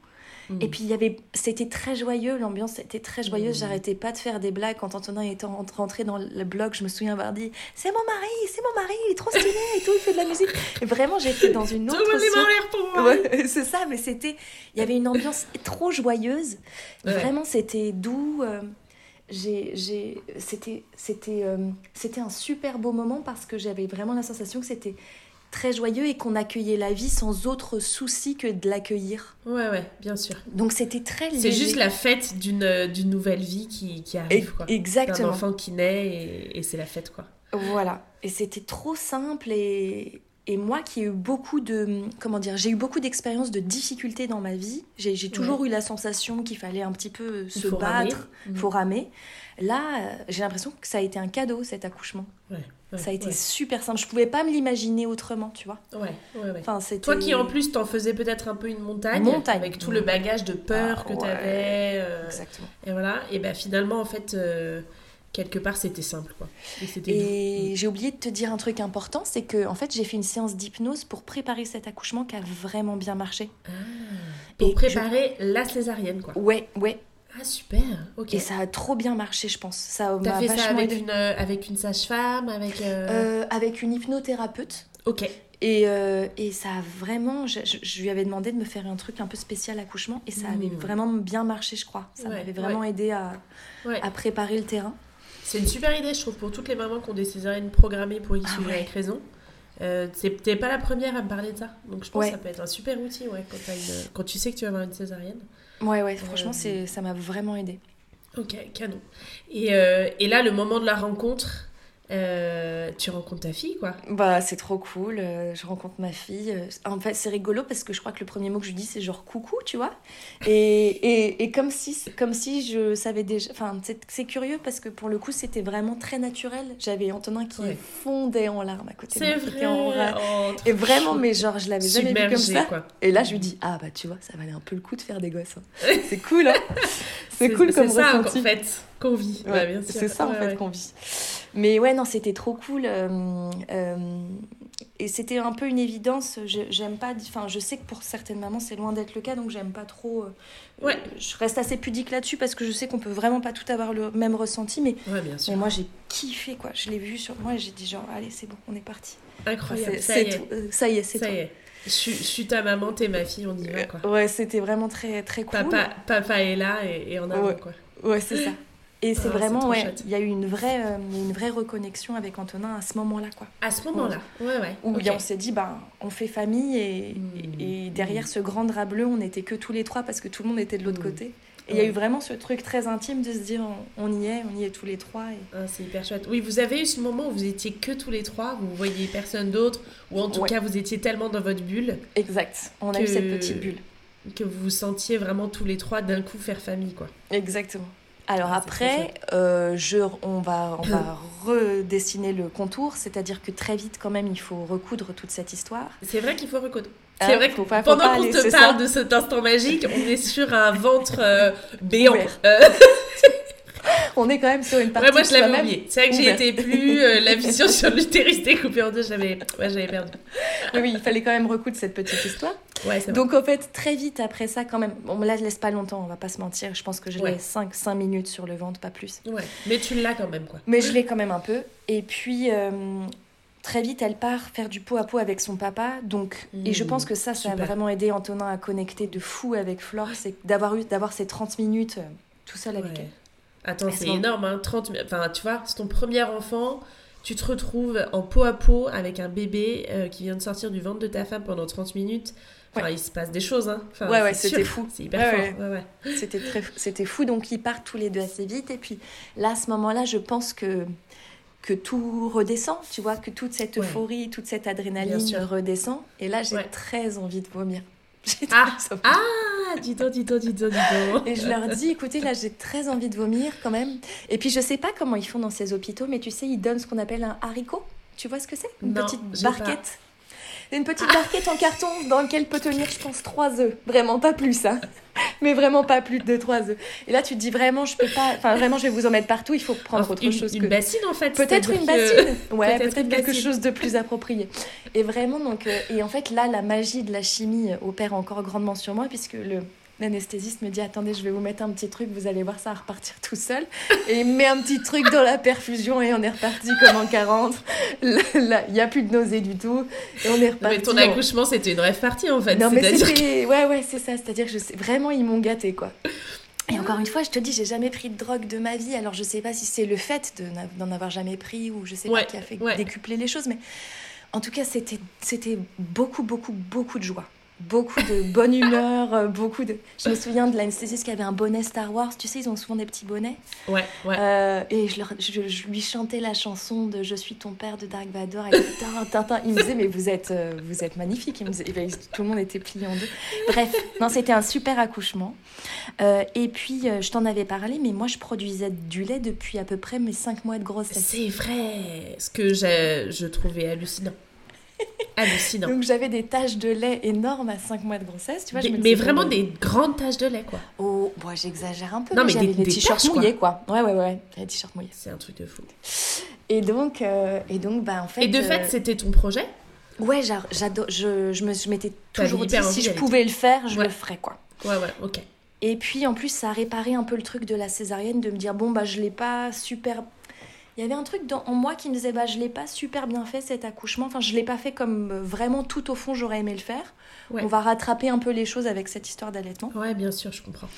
Mm. Et puis il y avait, c'était très joyeux, l'ambiance était très joyeuse. Mm. J'arrêtais pas de faire des blagues quand Antonin était en- rentré dans le bloc. Je me souviens avoir dit c'est mon mari, c'est mon mari, il est trop stylé et tout, il fait de la musique. Et vraiment j'étais dans une autre. Ouais, c'est ça, mais c'était, il y avait une ambiance trop joyeuse. Ouais. Vraiment c'était doux. euh, j'ai, j'ai, c'était, c'était, euh, c'était un super beau moment parce que j'avais vraiment la sensation que c'était très joyeux et qu'on accueillait la vie sans autre souci que de l'accueillir. Ouais, ouais, bien sûr. Donc c'était très C'est juste la fête d'une, d'une nouvelle vie qui, qui arrive, quoi. Exactement. Un enfant qui naît et, et c'est la fête, quoi. Voilà. Et c'était trop simple et, et moi qui ai eu beaucoup de comment dire j'ai eu beaucoup d'expériences de difficultés dans ma vie j'ai, j'ai toujours eu la sensation qu'il fallait un petit peu se faut battre ramer. il faut ramer là euh, j'ai l'impression que ça a été un cadeau cet accouchement Ouais, ouais, ça a été ouais. super simple je pouvais pas me l'imaginer autrement tu vois Ouais, enfin Toi qui en plus t'en faisais peut-être un peu une montagne, Montagne. avec tout le bagage de peur Ah, que t'avais, euh, exactement et voilà, et ben finalement en fait euh, quelque part c'était simple quoi. Et j'ai oublié de te dire un truc important, c'est que en fait j'ai fait une séance d'hypnose pour préparer cet accouchement qui a vraiment bien marché. Ah, pour Et préparer la césarienne quoi. Ouais, ouais. Ah super, ok. Et ça a trop bien marché, je pense. Ça T'as fait ça avec aidé. une, euh, avec une sage-femme, avec... euh, Euh, avec une hypnothérapeute. Ok, Et, et ça a vraiment. Je, lui avais demandé de me faire un truc un peu spécial accouchement et ça avait Mm. vraiment bien marché, je crois. Ça Ouais, m'avait vraiment aidé à, ouais. à préparer le terrain. C'est une super idée, je trouve, pour toutes les mamans qui ont des césariennes programmées pour X Ah ou Y ouais. raison. Euh, c'est- T'es pas la première à me parler de ça. Donc je pense Ouais. que ça peut être un super outil ouais, quand, t'as une- quand tu sais que tu vas avoir une césarienne. Ouais, ouais, franchement, Euh, c'est ça m'a vraiment aidé. Ok, canon. Et, euh, et là, le moment de la rencontre, euh, tu rencontres ta fille, quoi. Bah, c'est trop cool. euh, je rencontre ma fille. euh, En fait, c'est rigolo parce que je crois que le premier mot que je lui dis, c'est genre coucou, tu vois. Et, et, et comme, si, comme si je savais déjà. Enfin, c'est curieux parce que pour le coup, c'était vraiment très naturel. J'avais Antonin qui Ouais. fondait en larmes à côté de moi. vrai. en. Oh, Et vraiment, mais genre, je l'avais jamais vu comme ça. quoi. Et là, je lui dis, ah bah tu vois, ça valait un peu le coup de faire des gosses. hein. C'est cool, hein C'est cool comme ça, ressenti. en fait, qu'on vit. Ouais, Ouais, bien sûr. c'est ça en fait qu'on vit. Mais ouais, non, c'était trop cool. euh, euh, et c'était un peu une évidence. Je- J'aime pas. Enfin, je sais que pour certaines mamans, c'est loin d'être le cas, donc j'aime pas trop. euh, Ouais. je reste assez pudique là-dessus parce que je sais qu'on peut vraiment pas tout avoir le même ressenti. Mais, Ouais, bien sûr. mais moi, j'ai kiffé quoi. Je l'ai vu sur moi et j'ai dit genre, allez, c'est bon, on est parti. Incroyable. Ça y est. tout. Ça y est, c'est tout. y est. Je suis, je suis ta maman, t'es ma fille, on y va, quoi. Ouais, c'était vraiment très très cool. Papa, papa est là et, et en avant, Ouais. quoi. Ouais, c'est ça. Et c'est Ah, vraiment, ouais, il y a eu une vraie, euh, une vraie reconnexion avec Antonin à ce moment-là, quoi. À ce moment-là, ouais, ouais. Où ok. on s'est dit, ben, on fait famille et, Mm. et derrière ce grand drap bleu, on n'était que tous les trois parce que tout le monde était de l'autre Mm. côté. Et il y a eu vraiment ce truc très intime de se dire, on, on y est, on y est tous les trois. Et... Ah, c'est hyper chouette. Oui, vous avez eu ce moment où vous étiez que tous les trois, vous voyiez personne d'autre, ou en tout Ouais. cas vous étiez tellement dans votre bulle Exact. On a eu cette petite bulle. que vous vous sentiez vraiment tous les trois d'un coup faire famille, quoi. Exactement. Alors Ah, après, euh, je, on va, on va redessiner le contour, c'est-à-dire que très vite, quand même, il faut recoudre toute cette histoire. C'est vrai qu'il faut recoudre. Hein, C'est vrai que faut pas- faut pendant qu'on te parle ça. de cet instant magique, on est sur un ventre euh, béant. Euh, On est quand même sur une partie ouais, moi je l'avais oublié. C'est vrai que j'y ouverte. étais plus. euh, la vision sur l'utérus était coupée en deux, j'avais ouais, j'avais perdu. Oui, oui, il fallait quand même recoudre cette petite histoire. Ouais. Donc en fait, très vite après ça, quand même, on me la laisse pas longtemps, on va pas se mentir. Je pense que je l'ai Ouais. 5, 5 minutes sur le ventre, pas plus. Ouais. Mais tu l'as quand même, quoi. Mais je l'ai quand même un peu. Et puis euh, très vite, elle part faire du pot à pot avec son papa. Donc, et je Mmh, pense que ça, ça a vraiment aidé Antonin à connecter de fou avec Flore, c'est d'avoir eu d'avoir ces 30 minutes euh, tout seul avec Ouais. elle. Attends, c'est énorme, hein. 30 mi- Enfin, tu vois, c'est ton premier enfant. Tu te retrouves en peau à peau avec un bébé euh, qui vient de sortir du ventre de ta femme pendant 30 minutes. Enfin, il se passe des choses, hein. Enfin, Ouais, ouais, c'est c'était fou. C'est hyper Ouais, fort. Ouais, ouais. C'était très, c'était fou. Donc ils partent tous les deux assez vite. Et puis là, à ce moment-là, je pense que que tout redescend. Tu vois, que toute cette euphorie, toute cette adrénaline redescend. Et là, j'ai très envie de vomir. Ah. Ah, dis donc, dis donc, dis donc, dis donc. Et je leur dis, écoutez, là, j'ai très envie de vomir quand même. Et puis, je sais pas comment ils font dans ces hôpitaux, mais tu sais, ils donnent ce qu'on appelle un haricot. Tu vois ce que c'est? Une Non, petite barquette. Une petite barquette en carton dans laquelle peut tenir, je pense, trois œufs. Vraiment pas plus, hein. Mais vraiment pas plus de trois œufs. Et là, tu te dis vraiment, je peux pas. Enfin, vraiment, je vais vous en mettre partout. Il faut prendre autre une, chose une que. bassine, en fait. Peut-être une que- bassine. Ouais, Peut-être quelque bassine. chose de plus approprié. Et vraiment, donc. euh, et en fait, là, la magie de la chimie opère encore grandement sur moi, puisque le. L'anesthésiste me dit attendez je vais vous mettre un petit truc vous allez voir ça va repartir tout seul. Et il met un petit truc dans la perfusion et on est reparti comme en 40 là il n'y a plus de nausée du tout et on est reparti mais ton on- accouchement, c'était une rêve partie, en fait. non mais C'est-à-dire que- c'était ouais ouais c'est ça. C'est à dire que je sais vraiment ils m'ont gâté quoi. Et encore une fois je te dis j'ai jamais pris de drogue de ma vie. Alors je sais pas si c'est le fait de d'en avoir jamais pris ou je sais Ouais, pas qui a fait ouais. décupler les choses mais En tout cas, c'était beaucoup, beaucoup, beaucoup de joie beaucoup de bonne humeur, euh, beaucoup de. Je me souviens de l'anesthésiste qui avait un bonnet Star Wars. Tu sais, ils ont souvent des petits bonnets. Ouais, ouais. Euh, et je, leur, je, lui chantais la chanson de Je suis ton père de Dark Vador. Et Il me disait, mais vous êtes, euh, vous êtes magnifique. Il me disait, ben, tout le monde était plié en deux. Bref, non, c'était un super accouchement. et puis, je t'en avais parlé, mais moi, je produisais du lait depuis à peu près mes cinq mois de grossesse. C'est vrai. Ce que je trouvais hallucinant. Hallucinant. Donc j'avais des taches de lait énormes à 5 mois de grossesse, tu vois. mais vraiment des grandes taches de lait, quoi. Oh, bon, j'exagère un peu. Non, mais, des, t-shirts mouillés, quoi. Ouais, ouais, ouais, des t-shirts mouillés. C'est un truc de fou. Et donc, euh, et donc bah, en fait. Et de fait, euh, c'était ton projet? Ouais, j'adore. Je, je, je m'étais toujours dit, si je pouvais le faire, je le ferais, quoi. Ouais, ouais, ok. Et puis en plus, ça a réparé un peu le truc de la césarienne, de me dire, bon, bah je l'ai pas super il y avait un truc dans, en moi qui me disait bah je l'ai pas super bien fait cet accouchement. Enfin je l'ai pas fait comme euh, vraiment tout au fond j'aurais aimé le faire. On va rattraper un peu les choses avec cette histoire d'allaitement. Ouais bien sûr je comprends.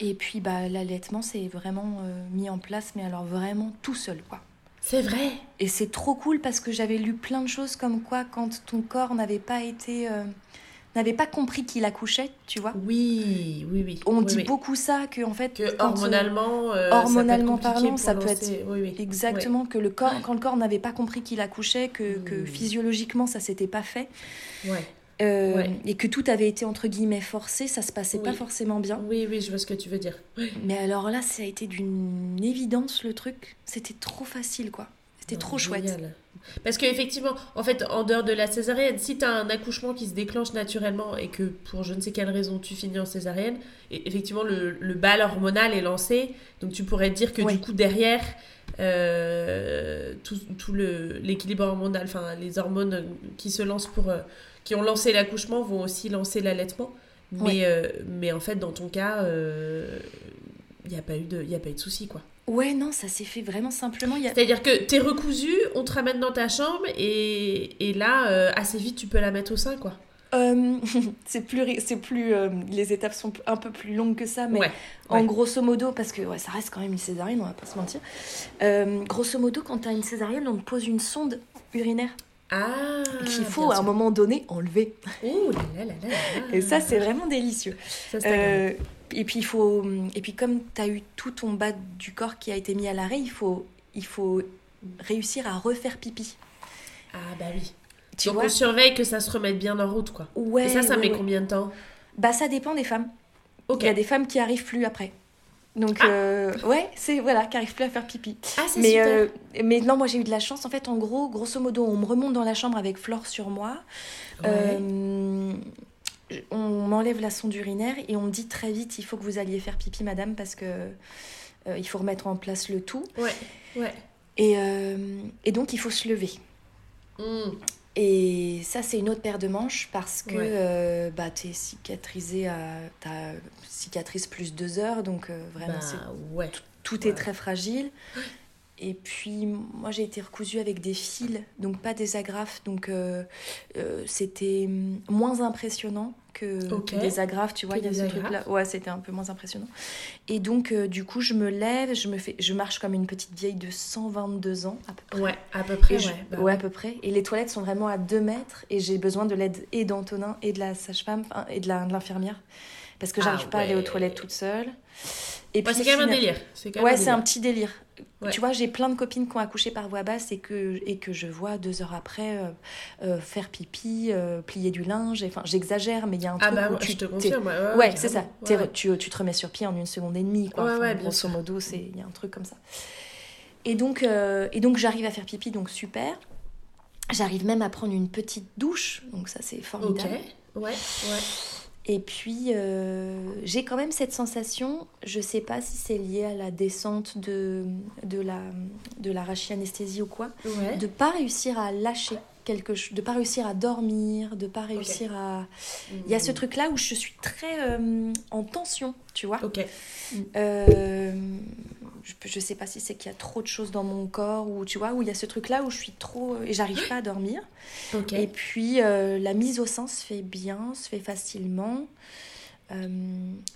Et puis bah l'allaitement c'est vraiment euh, mis en place mais alors vraiment tout seul quoi. C'est vrai. Et c'est trop cool parce que j'avais lu plein de choses comme quoi quand ton corps n'avait pas été euh, n'avait pas compris qu'il accouchait, tu vois. Oui, oui, oui. On dit beaucoup ça, que en fait, que hormonalement, euh, hormonalement parlant, ça peut être exactement que le corps, quand le corps n'avait pas compris qu'il accouchait, que, que, physiologiquement ça s'était pas fait. Euh, et que tout avait été entre guillemets forcé, ça se passait pas forcément bien. Oui, oui, je vois ce que tu veux dire. Mais alors là, ça a été d'une évidence le truc. C'était trop facile, quoi. C'était trop chouette. Parce qu'effectivement, en fait, en dehors de la césarienne, si tu as un accouchement qui se déclenche naturellement et que pour je ne sais quelle raison tu finis en césarienne, et effectivement, le, le bal hormonal est lancé. Donc tu pourrais dire que du coup, derrière, euh, tout, tout l'équilibre hormonal, enfin les hormones qui se lancent pour. Euh, qui ont lancé l'accouchement vont aussi lancer l'allaitement. Mais, euh, mais en fait, dans ton cas, il n'y a pas eu de, y a pas eu de souci, quoi. Ouais, non, ça s'est fait vraiment simplement. A... C'est-à-dire que t'es recousu, on te ramène dans ta chambre et, et là, euh, assez vite, tu peux la mettre au sein, quoi. Euh, c'est plus, c'est plus euh, les étapes sont un peu plus longues que ça, mais en grosso modo, parce que ouais, ça reste quand même une césarienne, on va pas se mentir. grosso modo, quand t'as une césarienne, on te pose une sonde urinaire. Ah, qu'il faut à un moment donné enlever. Oh là là là là. Et ça, c'est vraiment délicieux. Ça, et puis, il faut, et puis comme tu as eu tout ton bas du corps qui a été mis à l'arrêt, il faut, il faut réussir à refaire pipi. Ah bah oui. Tu Donc on surveille que ça se remette bien en route, quoi. Ouais. Et ça, ça met combien de temps? Bah ça dépend des femmes. Il y a des femmes qui arrivent plus après. Donc ah. euh, ouais, c'est voilà, qui arrivent plus à faire pipi. Ah c'est super. Euh, mais non, moi j'ai eu de la chance. En fait, en gros, grosso modo, on me remonte dans la chambre avec Flore sur moi. Ouais. Euh, on m'enlève la sonde urinaire et on me dit très vite il faut que vous alliez faire pipi, madame, parce que euh, il faut remettre en place le tout. Ouais, ouais. Et, euh, et donc il faut se lever. Hmm. Et ça, c'est une autre paire de manches parce que euh, bah, tu es cicatrisé à. T'as cicatrice plus deux heures, donc vraiment, bah, ouais. tout, est très fragile. Et puis, moi, j'ai été recousue avec des fils, donc pas des agrafes. Donc, c'était moins impressionnant que, des agrafes, tu vois, il y a ce truc-là. Ouais, c'était un peu moins impressionnant. Et donc, euh, du coup, je me lève, je, me fais, je marche comme une petite vieille de 122 ans, à peu près. Ouais, à peu près, bah ouais. à peu près. Et les toilettes sont vraiment à 2 mètres, et j'ai besoin de l'aide et d'Antonin, et de la sage-femme, et de l'infirmière. Parce que ah j'arrive pas à aller aux toilettes toute seule. Et puis, c'est quand même un délire. ouais, c'est un petit délire. Tu vois, j'ai plein de copines qui ont accouché par voie basse et que, et que je vois deux heures après euh, euh, faire pipi, euh, plier du linge. Enfin, j'exagère, mais il y a un ah truc. Ah bah, tu, je te confirme. Ouais, c'est ça. Tu, tu, te remets sur pied en une seconde et demie. Quoi. Enfin, grosso modo, il y a un truc comme ça. Et donc, et donc j'arrive à faire pipi, donc super. J'arrive même à prendre une petite douche, donc ça c'est formidable. Ok, ouais, ouais. Et puis, euh, j'ai quand même cette sensation, je ne sais pas si c'est lié à la descente de, de, la, de la anesthésie ou quoi, de ne pas réussir à lâcher quelque chose, de pas réussir à dormir, de pas réussir à... Il y a ce mmh. truc-là où je suis très euh, en tension, tu vois. Ok. Euh, je, je sais pas si c'est qu'il y a trop de choses dans mon corps ou tu vois où il y a ce truc là où je suis trop et j'arrive pas à dormir. Et puis euh, la mise au sein se fait bien se fait facilement. Euh,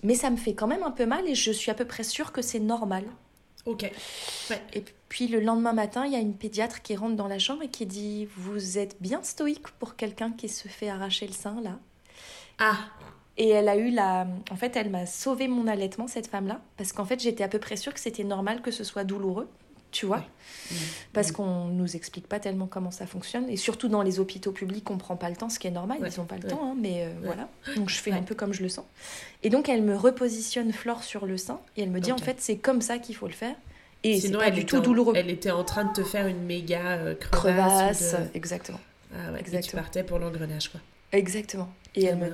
mais ça me fait quand même un peu mal et je suis à peu près sûre que c'est normal. Ok. Et, Puis le lendemain matin, il y a une pédiatre qui rentre dans la chambre et qui dit Vous êtes bien stoïque pour quelqu'un qui se fait arracher le sein là Ah Et elle a eu la. En fait, elle m'a sauvé mon allaitement, cette femme-là, parce qu'en fait, j'étais à peu près sûre que c'était normal que ce soit douloureux, tu vois Parce qu'on nous explique pas tellement comment ça fonctionne. Et surtout dans les hôpitaux publics, on prend pas le temps, ce qui est normal, ils ont pas le temps, hein, mais euh, voilà. Donc je fais un peu comme je le sens. Et donc, elle me repositionne Flore sur le sein et elle me dit En fait, c'est comme ça qu'il faut le faire. Et c'est pas du tout douloureux. Elle était en train de te faire une méga euh, crevasse. exactement. Ah ouais, exactement. Et tu partais pour l'engrenage, quoi. Exactement. Et elle, me,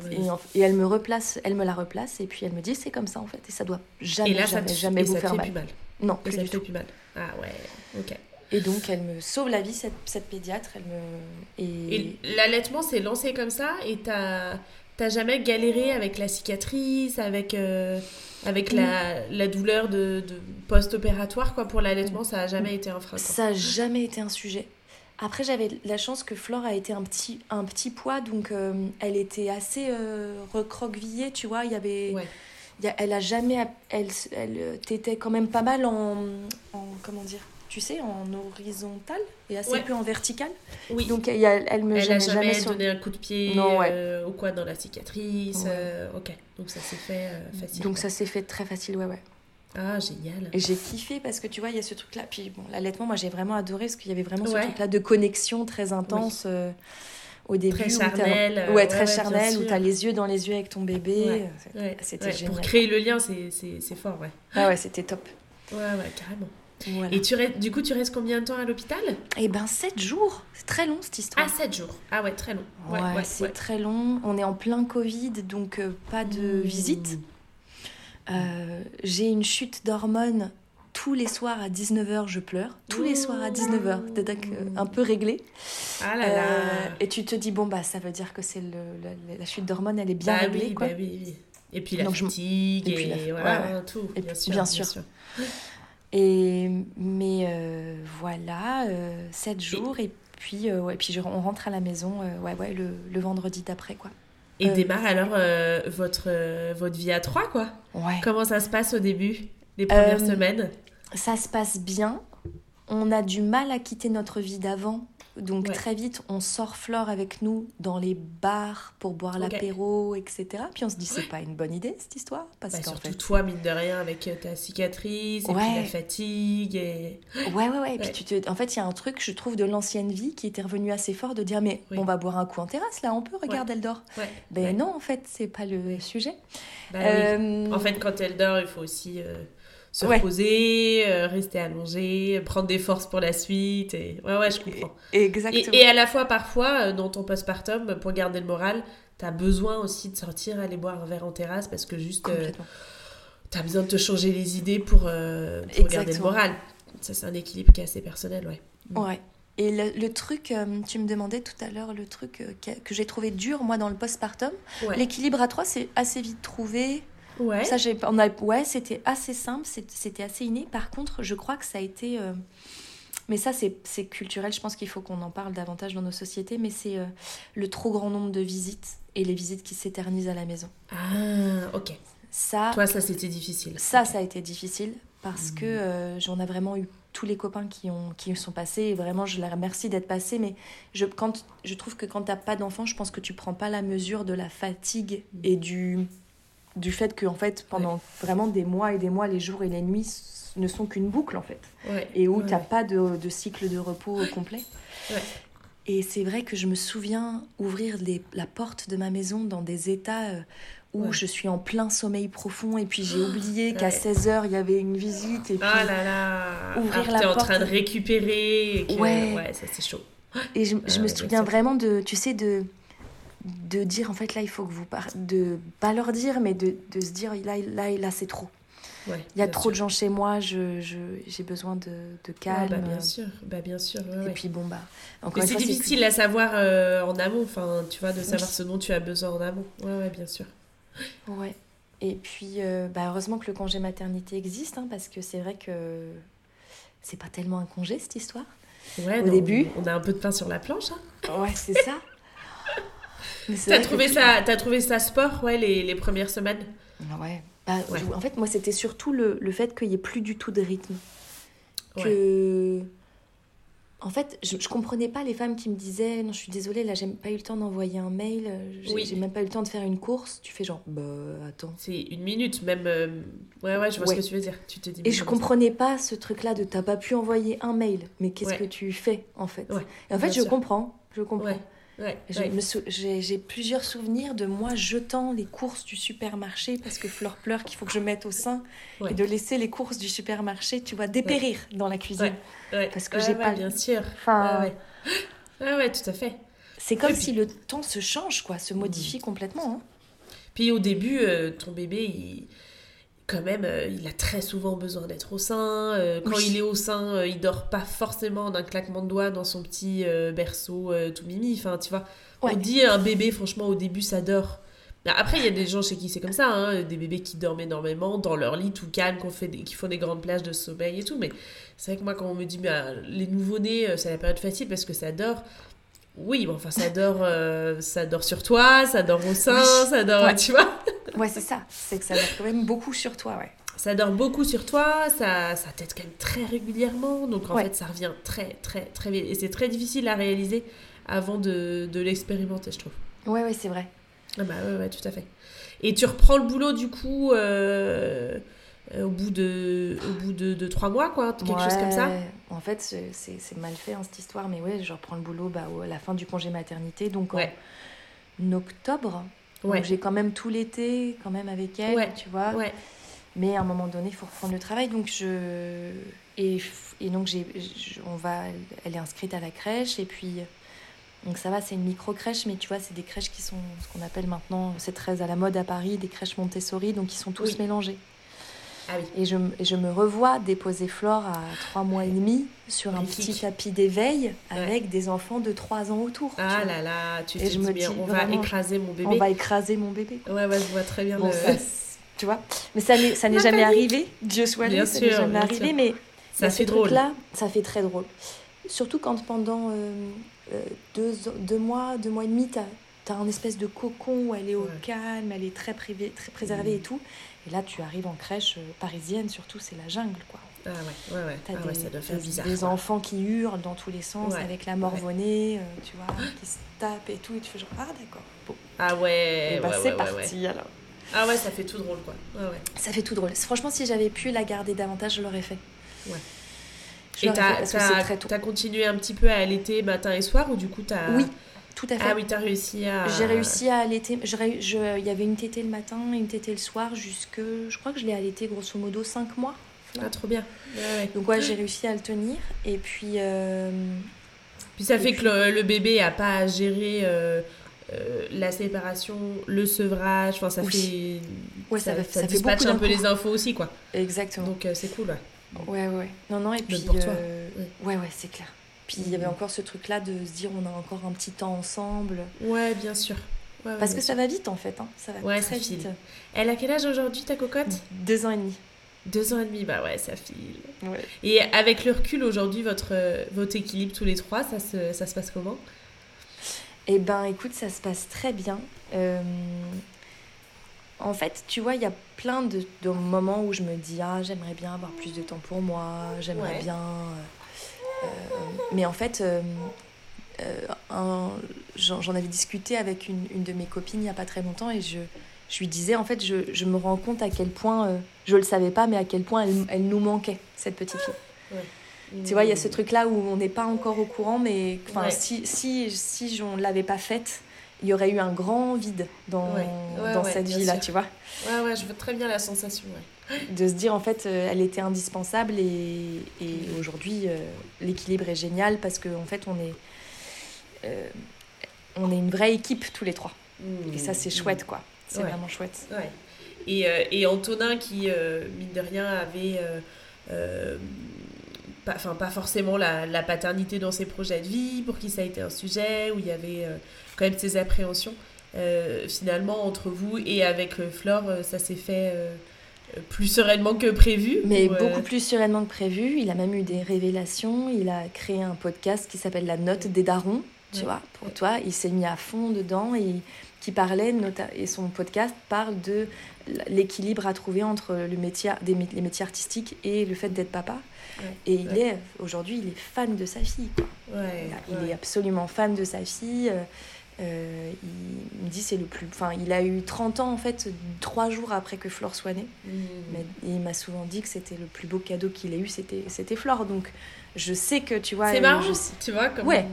et, elle me replace, elle me la replace, et puis elle me dit c'est comme ça en fait, et ça doit jamais, et là, jamais, ça jamais vous faire mal. Plus mal. Non, plus ça du fait plus mal. Ah ouais, ok. Et donc elle me sauve la vie cette, cette pédiatre, elle me et, et l'allaitement s'est lancé comme ça, et t'as t'as jamais galéré avec la cicatrice, avec euh, avec la, la, douleur de, de post-opératoire quoi pour l'allaitement, ça a jamais été un frein. Ça a jamais été un sujet. Après, j'avais la chance que Flore a été un petit, un petit poids, donc euh, elle était assez euh, recroquevillée, tu vois. Il y avait. elle a jamais. Elle, elle euh, t'était quand même pas mal en, en, Comment dire Tu sais, en horizontal et assez peu en vertical. Oui. Donc elle, elle me Elle a jamais, donné un coup de pied non, ou quoi dans la cicatrice. ok, donc ça s'est fait facile. Donc ça s'est fait très facile, ouais, ouais. Ah, génial. Et j'ai kiffé parce que tu vois, il y a ce truc-là. Puis bon, l'allaitement, moi j'ai vraiment adoré parce qu'il y avait vraiment ce truc-là de connexion très intense euh, au début. Très charnel. Ouais, très charnel, où tu as les yeux dans les yeux avec ton bébé. C'était génial. Pour créer le lien, c'est fort, ouais. Ah ouais, c'était top. Ouais, ouais, carrément. Et tu restes, du coup, tu restes combien de temps à l'hôpital? Eh ben, 7 jours. C'est très long cette histoire. Ah, 7 jours. Ah ouais, très long. Ouais, c'est très long. On est en plein Covid, donc euh, pas de mmh. visite. Euh, j'ai une chute d'hormones tous les soirs à 19h, je pleure. Tous les soirs à 19h, c'est donc euh, un peu réglé. Ah là là. Euh, et tu te dis, bon, bah, ça veut dire que c'est le, la, chute d'hormones, elle est bien bah réglée. Oui, quoi. Bah oui, oui. Et puis la fatigue, et, puis voilà, tout. Et bien, sûr, bien, sûr. Et, mais voilà, 7 jours, et, puis, ouais, puis on rentre à la maison ouais, ouais, le, le vendredi d'après, quoi. Et euh, démarre alors euh, votre, euh, votre vie à trois, quoi. Ouais. Comment ça se passe au début, les premières semaines? Ça se passe bien. On a du mal à quitter notre vie d'avant donc très vite, on sort Flore avec nous dans les bars pour boire l'apéro, etc. Puis on se dit, c'est pas une bonne idée cette histoire. Parce bah, surtout toi, mine de rien, avec euh, ta cicatrice, et puis la fatigue. Et... Ouais, ouais, ouais. Puis tu te... en fait, il y a un truc, je trouve, de l'ancienne vie qui était revenu assez fort de dire, mais on va boire un coup en terrasse là, on peut, regarde, elle dort. Ben non, en fait, c'est pas le sujet. Bah euh, en fait, quand elle dort, il faut aussi. Euh, se reposer, euh, rester allongé, prendre des forces pour la suite. Et... Ouais, ouais, je comprends. Exactement. Et, à la fois, parfois, euh, dans ton postpartum, pour garder le moral, tu as besoin aussi de sortir, aller boire un verre en terrasse parce que juste. Euh, tu as besoin de te changer les idées pour, pour garder le moral. Ça, c'est un équilibre qui est assez personnel, ouais. Ouais. Et le, truc, tu me demandais tout à l'heure, le truc que, j'ai trouvé dur, moi, dans le postpartum, l'équilibre à trois, c'est assez vite trouvé. Ouais. Ça, j'ai, on a, ouais, c'était assez simple, c'était assez inné. Par contre, je crois que ça a été. Euh, mais ça, c'est culturel. Je pense qu'il faut qu'on en parle davantage dans nos sociétés. Mais c'est euh, le trop grand nombre de visites et les visites qui s'éternisent à la maison. Ah, ok. Ça. Toi, ça, c'était difficile. Ça, ça a été difficile parce que hmm. euh, j'en ai vraiment eu tous les copains qui, ont, qui sont passés. Et vraiment, je les remercie d'être passés. Mais je, quand, je trouve que quand tu n'as pas d'enfant, je pense que tu prends pas la mesure de la fatigue et du du fait que en fait pendant vraiment des mois et des mois les jours et les nuits ne sont qu'une boucle en fait. Et où tu n'as pas de, de, cycle de repos complet. Et c'est vrai que je me souviens ouvrir les, la porte de ma maison dans des états euh, où je suis en plein sommeil profond et puis j'ai oublié qu'à 16h il y avait une visite et puis ah là là. ouvrir la porte en train de récupérer ouais. ouais ça c'est chaud. Et je, je me souviens vraiment de tu sais de de dire en fait là il faut que vous par... de pas leur dire mais de, de se dire là là là c'est trop. Il y a trop de gens chez moi je j'ai besoin de, de calme bah, bien sûr. Bah bien sûr et puis bon bah encore c'est difficile à savoir euh, en amont enfin tu vois de savoir ce dont tu as besoin en amont. Ouais bien sûr. Ouais. Et puis euh, bah, heureusement que le congé maternité existe hein, parce que c'est vrai que c'est pas tellement un congé cette histoire au début. on a un peu de pain sur la planche hein. ouais c'est ça T'as trouvé, ça, as trouvé ça sport, ouais, les, les premières semaines? Ouais. Bah, En fait, moi, c'était surtout le, le fait qu'il n'y ait plus du tout de rythme. que en fait, je, je comprenais pas les femmes qui me disaient non, je suis désolée, là, j'ai pas eu le temps d'envoyer un mail, j'ai même pas eu le temps de faire une course. Tu fais genre, bah attends. C'est une minute, même. Euh, ouais, ouais, je vois ce que tu veux dire. Tu te dis. Et je comprenais pas ce truc-là de t'as pas pu envoyer un mail, mais qu'est-ce que tu fais en fait? Et en fait, je comprends, je comprends. J'ai plusieurs souvenirs de moi jetant les courses du supermarché parce que Flore pleure qu'il faut que je mette au sein et de laisser les courses du supermarché, tu vois, dépérir dans la cuisine. Parce que j'ai pas. Bien sûr. Enfin. Ouais, ouais. tout à fait. C'est comme si le temps se change, quoi, se modifie complètement. Hein. Puis au début, euh, ton bébé, il quand même, euh, il a très souvent besoin d'être au sein. Euh, quand il est au sein, euh, il dort pas forcément d'un claquement de doigts dans son petit berceau tout mimi. Enfin, tu vois, on dit un bébé, franchement, au début, ça dort. Après, il y a des gens chez qui c'est comme ça, hein, des bébés qui dorment énormément dans leur lit tout calme, qui font des grandes plages de sommeil et tout. Mais c'est vrai que moi, quand on me dit, mais, les nouveau-nés, c'est la période facile parce que ça dort. Oui, bon, enfin, ça dort, ça dort sur toi, ça dort au sein, ça dort, tu vois. Ouais, c'est ça. C'est que ça dort quand même beaucoup sur toi, ouais. Ça dort beaucoup sur toi, ça, ça t'aide quand même très régulièrement. Donc en fait, ça revient très, très, très vite. Et c'est très difficile à réaliser avant de, de l'expérimenter, je trouve. Ouais, ouais, c'est vrai. Ah bah ouais, ouais, tout à fait. Et tu reprends le boulot du coup euh, au bout de au bout de, de, trois mois, quoi, quelque chose comme ça. En fait, c'est mal fait hein, cette histoire, mais ouais, je reprends le boulot bah, à la fin du congé maternité, donc en octobre. Ouais. j'ai quand même tout l'été, quand même avec elle, tu vois. Mais à un moment donné, il faut reprendre le travail. Donc je et, et donc j'ai, on va, elle est inscrite à la crèche et puis donc ça va, c'est une micro crèche, mais tu vois, c'est des crèches qui sont ce qu'on appelle maintenant, c'est très à la mode à Paris, des crèches Montessori, donc ils sont tous mélangés. Ah et, je, je, me revois déposer Flore à trois mois et demi sur un petit tapis d'éveil avec des enfants de trois ans autour. Ah là là, tu et je me dis, on va écraser mon bébé. On va écraser mon bébé. Ouais, ouais, je vois très bien tu vois Mais ça n'est, jamais arrivé, Dieu soit loué, ça n'est jamais arrivé, mais ça fait drôle. là ça fait très drôle. Surtout quand pendant euh, euh, deux, deux, mois, deux mois et demi, tu as, un espèce de cocon où elle est au calme, elle est très, privée, très préservée et tout. Et là, tu arrives en crèche euh, parisienne, surtout, c'est la jungle, quoi. Ah ouais, ouais, ouais. T'as ah des, ça doit faire bizarre, des enfants qui hurlent dans tous les sens avec la morvonnée, euh, tu vois, qui se tapent et tout, et tu fais genre, ah d'accord. Bon. Ah ouais, et bah, c'est parti alors. Ah ouais, ça fait tout drôle, quoi. Ouais, ouais. Ça fait tout drôle. Franchement, si j'avais pu la garder davantage, je l'aurais fait. Ouais. Je et t'as continué un petit peu à allaiter matin et soir, ou du coup t'as... Oui, tout à fait. Ah oui, tu as réussi à. J'ai réussi à allaiter. Il y avait une tétée le matin, une tétée le soir, jusque. Je crois que je l'ai allaité grosso modo 5 mois. Ah, trop bien. Donc, ouais, j'ai réussi à le tenir. Et puis. Euh, puis ça fait que le, bébé n'a pas à gérer. Euh, euh, la séparation, le sevrage, enfin ça fait ouais, ça, ça, ça, dispatche un peu les infos aussi quoi. Exactement. Donc c'est cool ouais. Ouais ouais. Non non et puis pour toi. ouais ouais, c'est clair. Puis il y avait encore ce truc-là de se dire on a encore un petit temps ensemble. Ouais, bien sûr. Parce que ça va vite en fait, hein. ça va ouais, très vite. Elle a quel âge aujourd'hui ta cocotte? Deux ans et demi. Deux ans et demi, bah ouais, ça file. Ouais. Et avec le recul aujourd'hui, votre, votre équilibre tous les trois, ça se, ça se passe comment? Eh ben écoute, ça se passe très bien. Euh, en fait, tu vois, il y a plein de, de, moments où je me dis, ah, j'aimerais bien avoir plus de temps pour moi, j'aimerais bien... Euh, euh, mais en fait, euh, euh, j'en avais discuté avec une, une, de mes copines il n'y a pas très longtemps et je, je lui disais, en fait, je, je, me rends compte à quel point, je ne le savais pas, mais à quel point elle, elle nous manquait, cette petite fille. Tu vois, il y a ce truc-là où on n'est pas encore au courant, mais enfin, si, si, si je ne l'avais pas faite, il y aurait eu un grand vide dans, dans cette vie-là, tu vois. Ouais, ouais, je veux très bien la sensation, de se dire en fait euh, elle était indispensable et, et aujourd'hui euh, l'équilibre est génial parce qu'en en fait on est euh, on est une vraie équipe tous les trois. Et ça c'est chouette quoi. C'est vraiment chouette. Ouais. et, et Antonin qui mine de rien avait pas, enfin, pas forcément la, la, paternité dans ses projets de vie, pour qui ça a été un sujet, où il y avait quand même ses appréhensions. finalement, entre vous et avec Flore, ça s'est fait plus sereinement que prévu Mais euh, beaucoup plus sereinement que prévu. Il a même eu des révélations. Il a créé un podcast qui s'appelle La Note des Darons. Tu vois, pour toi, il s'est mis à fond dedans et qui parlait, et son podcast parle de l'équilibre à trouver entre le métier, des, les métiers artistiques et le fait d'être papa. Et il est, aujourd'hui, il est fan de sa fille. il est absolument fan de sa fille. Euh, euh, il me dit c'est le plus. Enfin, il a eu 30 ans en fait, trois jours après que Flore soit née. Mmh. Mais, il m'a souvent dit que c'était le plus beau cadeau qu'il ait eu, c'était, c'était Flore. Donc je sais que tu vois. C'est marrant, tu vois, comme, ouais.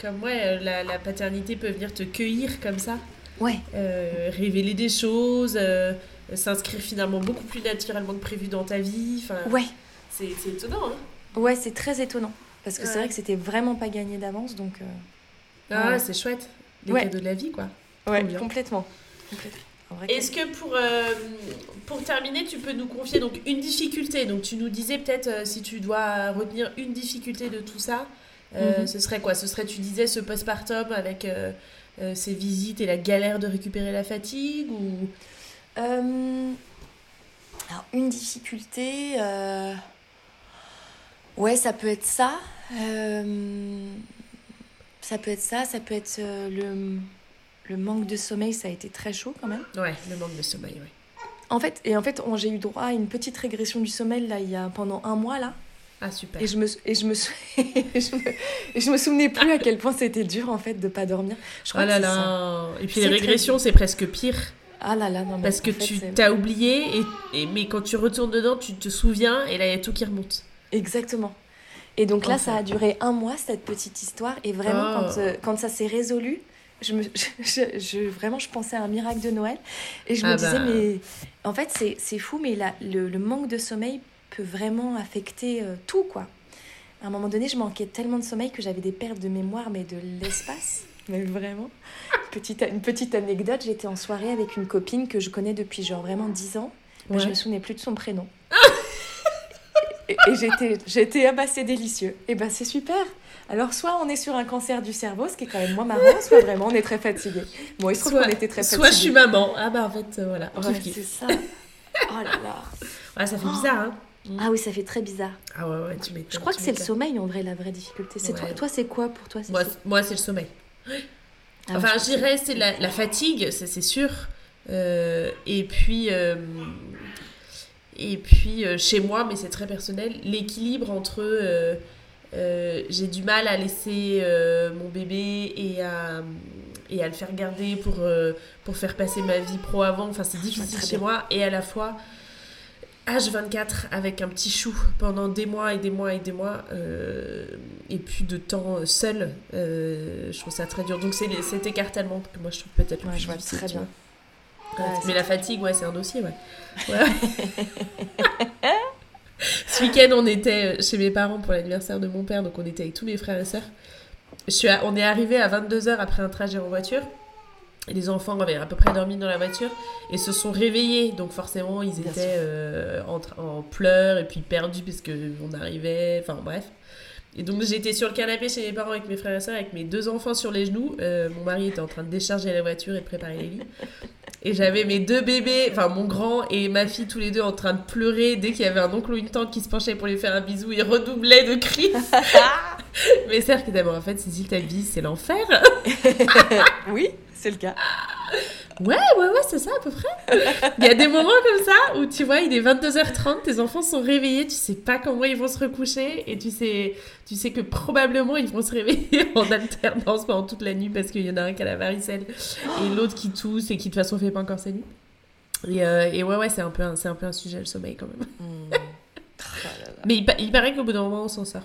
comme ouais, la, la, paternité peut venir te cueillir comme ça. Ouais. Euh, révéler des choses, euh, s'inscrire finalement beaucoup plus naturellement que prévu dans ta vie. Enfin, ouais. C'est, étonnant. Hein ouais, c'est très étonnant. Parce que c'est vrai que c'était vraiment pas gagné d'avance. Donc. Ah, c'est chouette les ouais. cadeaux de la vie, quoi. Ouais, complètement. Est-ce que pour, euh, pour terminer, tu peux nous confier donc une difficulté? Donc tu nous disais peut-être euh, si tu dois retenir une difficulté de tout ça, euh, mhm. ce serait quoi? Ce serait, tu disais, ce postpartum avec ces visites et la galère de récupérer la fatigue ou? Alors une difficulté, ouais, ça peut être ça. Ça peut être ça, ça peut être euh, le, le manque de sommeil, ça a été très chaud quand même. Ouais, le manque de sommeil, oui. En fait, et en fait, j'ai eu droit à une petite régression du sommeil là, il y a pendant un mois là. Ah super. Et je me et je me, je, me je me souvenais plus à quel point c'était dur en fait de pas dormir. Je crois oh là là. Et puis les régressions, c'est presque pire. Ah là là, non, Parce que tu t'as oublié, et, et, mais quand tu retournes dedans, tu te souviens, et là, il y a tout qui remonte. Exactement. Et donc là, ça a duré un mois, cette petite histoire. Et vraiment, quand, oh. euh, quand ça s'est résolu, je me, je, vraiment, je pensais à un miracle de Noël. Et je me ah disais, bah. mais en fait, c'est fou, mais la, le, le, manque de sommeil peut vraiment affecter euh, tout, quoi. À un moment donné, je manquais tellement de sommeil que j'avais des pertes de mémoire, mais de l'espace. Mais vraiment. Petite, une petite anecdote, j'étais en soirée avec une copine que je connais depuis genre vraiment 10 ans. Mais je me souvenais plus de son prénom. et, j'étais, j'étais ah bah c'est délicieux. Et ben c'est super. Alors soit on est sur un cancer du cerveau, ce qui est quand même moins marrant, soit vraiment on est très fatigué. Bon, il se trouve qu'on était très fatigué. Soit je suis maman. Ah bah en fait euh, voilà. c'est ça. Oh là là. Ouais, ça fait bizarre hein. Ah oui, ça fait très bizarre. Ah ouais, ouais, tu m'étonnes. Je crois que c'est le sommeil, en vrai, la vraie difficulté. C'est toi, toi c'est quoi pour toi Moi, moi c'est le sommeil. Ah enfin, je dirais, c'est la, la, fatigue, c'est sûr. Euh, et puis, euh, et puis euh, chez moi, mais c'est très personnel, l'équilibre entre euh, euh, j'ai du mal à laisser mon bébé et à, et à le faire garder pour, pour faire passer ma vie pro avant. Enfin, c'est difficile chez moi. Et à la fois, H24 avec un petit chou pendant des mois et des mois et des mois et puis de temps seul, je trouve ça très dur. Donc c'est cet écartèlement que moi je trouve peut-être plus je difficile. Très bien mais la fatigue, ouais, c'est un dossier, ouais. Ce week-end, on était chez mes parents pour l'anniversaire de mon père, donc on était avec tous mes frères et sœurs. Je suis on est arrivé à 22h après un trajet en voiture. Et les enfants avaient à peu près dormi dans la voiture et se sont réveillés. Donc forcément, ils étaient euh, en, en, pleurs et puis perdus parce qu'on arrivait. Enfin bref. Et donc j'étais sur le canapé chez mes parents avec mes frères et sœurs, avec mes deux enfants sur les genoux. Euh, mon mari était en train de décharger la voiture et de préparer les lits. Et j'avais mes deux bébés, enfin mon grand et ma fille, tous les deux en train de pleurer dès qu'il y avait un oncle ou une tante qui se penchait pour lui faire un bisou. Ils redoublaient de cris. Mais que d'abord, en fait, Cécile, ta vie, c'est l'enfer. oui, c'est le cas. Ouais, ouais, ouais, c'est ça à peu près. Il y a des moments comme ça où tu vois, il est 22h30, tes enfants sont réveillés, tu sais pas comment ils vont se recoucher et tu sais, tu sais que probablement ils vont se réveiller en alternance pendant toute la nuit parce qu'il y en a un qui a la varicelle et l'autre qui tousse et qui de toute façon fait pas encore sa nuit. Et, euh, et ouais, ouais, c'est un, peu un, un peu un sujet le sommeil quand même. Hmm. Mais il, il paraît qu'au bout d'un moment on s'en sort.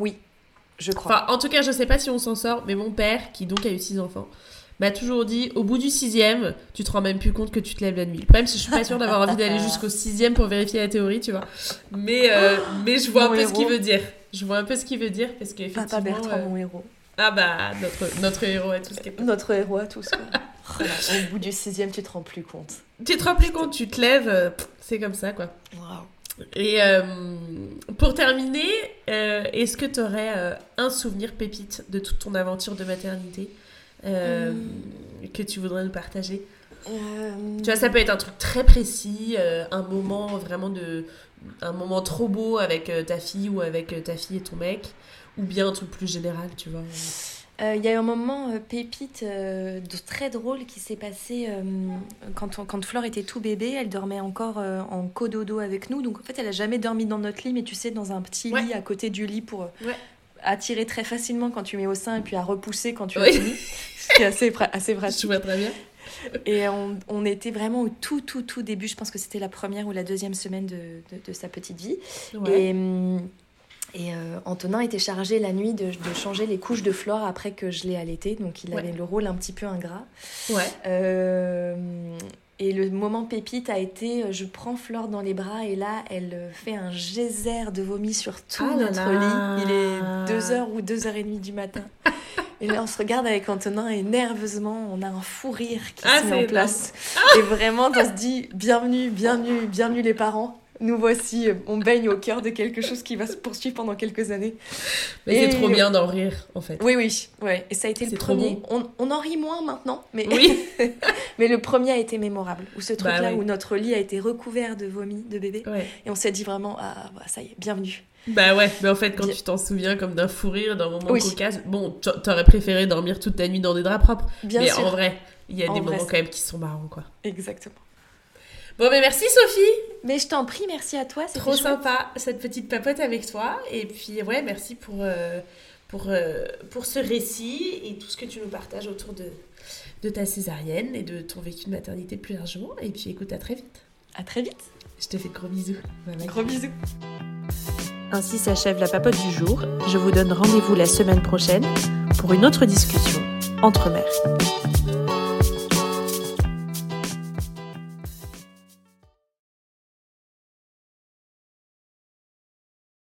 Oui, je crois. Enfin, en tout cas, je sais pas si on s'en sort, mais mon père, qui donc a eu six enfants, m'a toujours dit au bout du sixième, tu te rends même plus compte que tu te lèves la nuit. Le problème, c'est que je suis pas sûre d'avoir envie d'aller jusqu'au sixième pour vérifier la théorie, tu vois. Mais, euh, mais je vois un peu ce qu'il veut dire. Je vois un peu ce qu'il veut dire parce qu'effectivement. Papa Bertrand, euh, mon héros. Ah bah, notre, notre héros à tous. Notre héros à tous. au bout du sixième, tu te rends plus compte. Tu te rends plus compte, tu te lèves, euh, c'est comme ça, quoi. Et pour terminer, est-ce que tu aurais un souvenir pépite de toute ton aventure de maternité? Euh, que tu voudrais nous partager? Euh, Tu vois, ça peut être un truc très précis, euh, un moment vraiment de. un moment trop beau avec ta fille ou avec ta fille et ton mec, ou bien un truc plus général, tu vois? euh, il y a eu un moment euh, pépite de, très drôle qui s'est passé quand, quand Flore était tout bébé. Elle dormait encore en cododo avec nous. Donc en fait, elle a jamais dormi dans notre lit, mais tu sais, dans un petit lit à côté du lit pour attirer très facilement quand tu mets au sein et puis à repousser quand tu as fini. C'est assez, assez pratique. Je vois très bien. Et on, on, était vraiment au tout, tout, tout début. Je pense que c'était la première ou la deuxième semaine de, de, sa petite vie. Et, hum, et euh, Antonin était chargé la nuit de, de, changer les couches de Flore après que je l'ai allaité. Donc il avait le rôle un petit peu ingrat. Ouais. Euh, et le moment pépite a été, euh, je prends Flore dans les bras et là, elle fait un geyser de vomi sur tout ah notre lit. Il est 2h ou 2h30 du matin. Et là, on se regarde avec Antonin et nerveusement, on a un fou rire qui ah, se met en place. Et vraiment, on se dit bienvenue, bienvenue, bienvenue les parents. Nous voici, on baigne au cœur de quelque chose qui va se poursuivre pendant quelques années. Mais c'est trop bien d'en rire, en fait. Oui, oui, ouais. Et ça a été le premier. On, on, en rit moins maintenant, mais... Oui. mais le premier a été mémorable. Où ce truc-là, bah où notre lit a été recouvert de vomi de bébé. Et on s'est dit vraiment, ah, bah, ça y est, bienvenue. Bah ouais, mais en fait, quand tu t'en souviens comme d'un fou rire, d'un moment cocasse, bon, t'aurais préféré dormir toute ta nuit dans des draps propres. Bien mais en vrai, il y a des moments quand même qui sont marrants, quoi. Exactement. Bon, mais merci Sophie. Mais je t'en prie, merci à toi. Trop sympa cette petite papote avec toi. Et puis, ouais, merci pour, euh, pour, euh, pour ce récit et tout ce que tu nous partages autour de, de ta césarienne et de ton vécu de maternité plus largement. Et puis, écoute, à très vite. À très vite. Je te fais de gros bisous. Gros bisous. Ainsi s'achève la papote du jour. Je vous donne rendez-vous la semaine prochaine pour une autre discussion entre mères.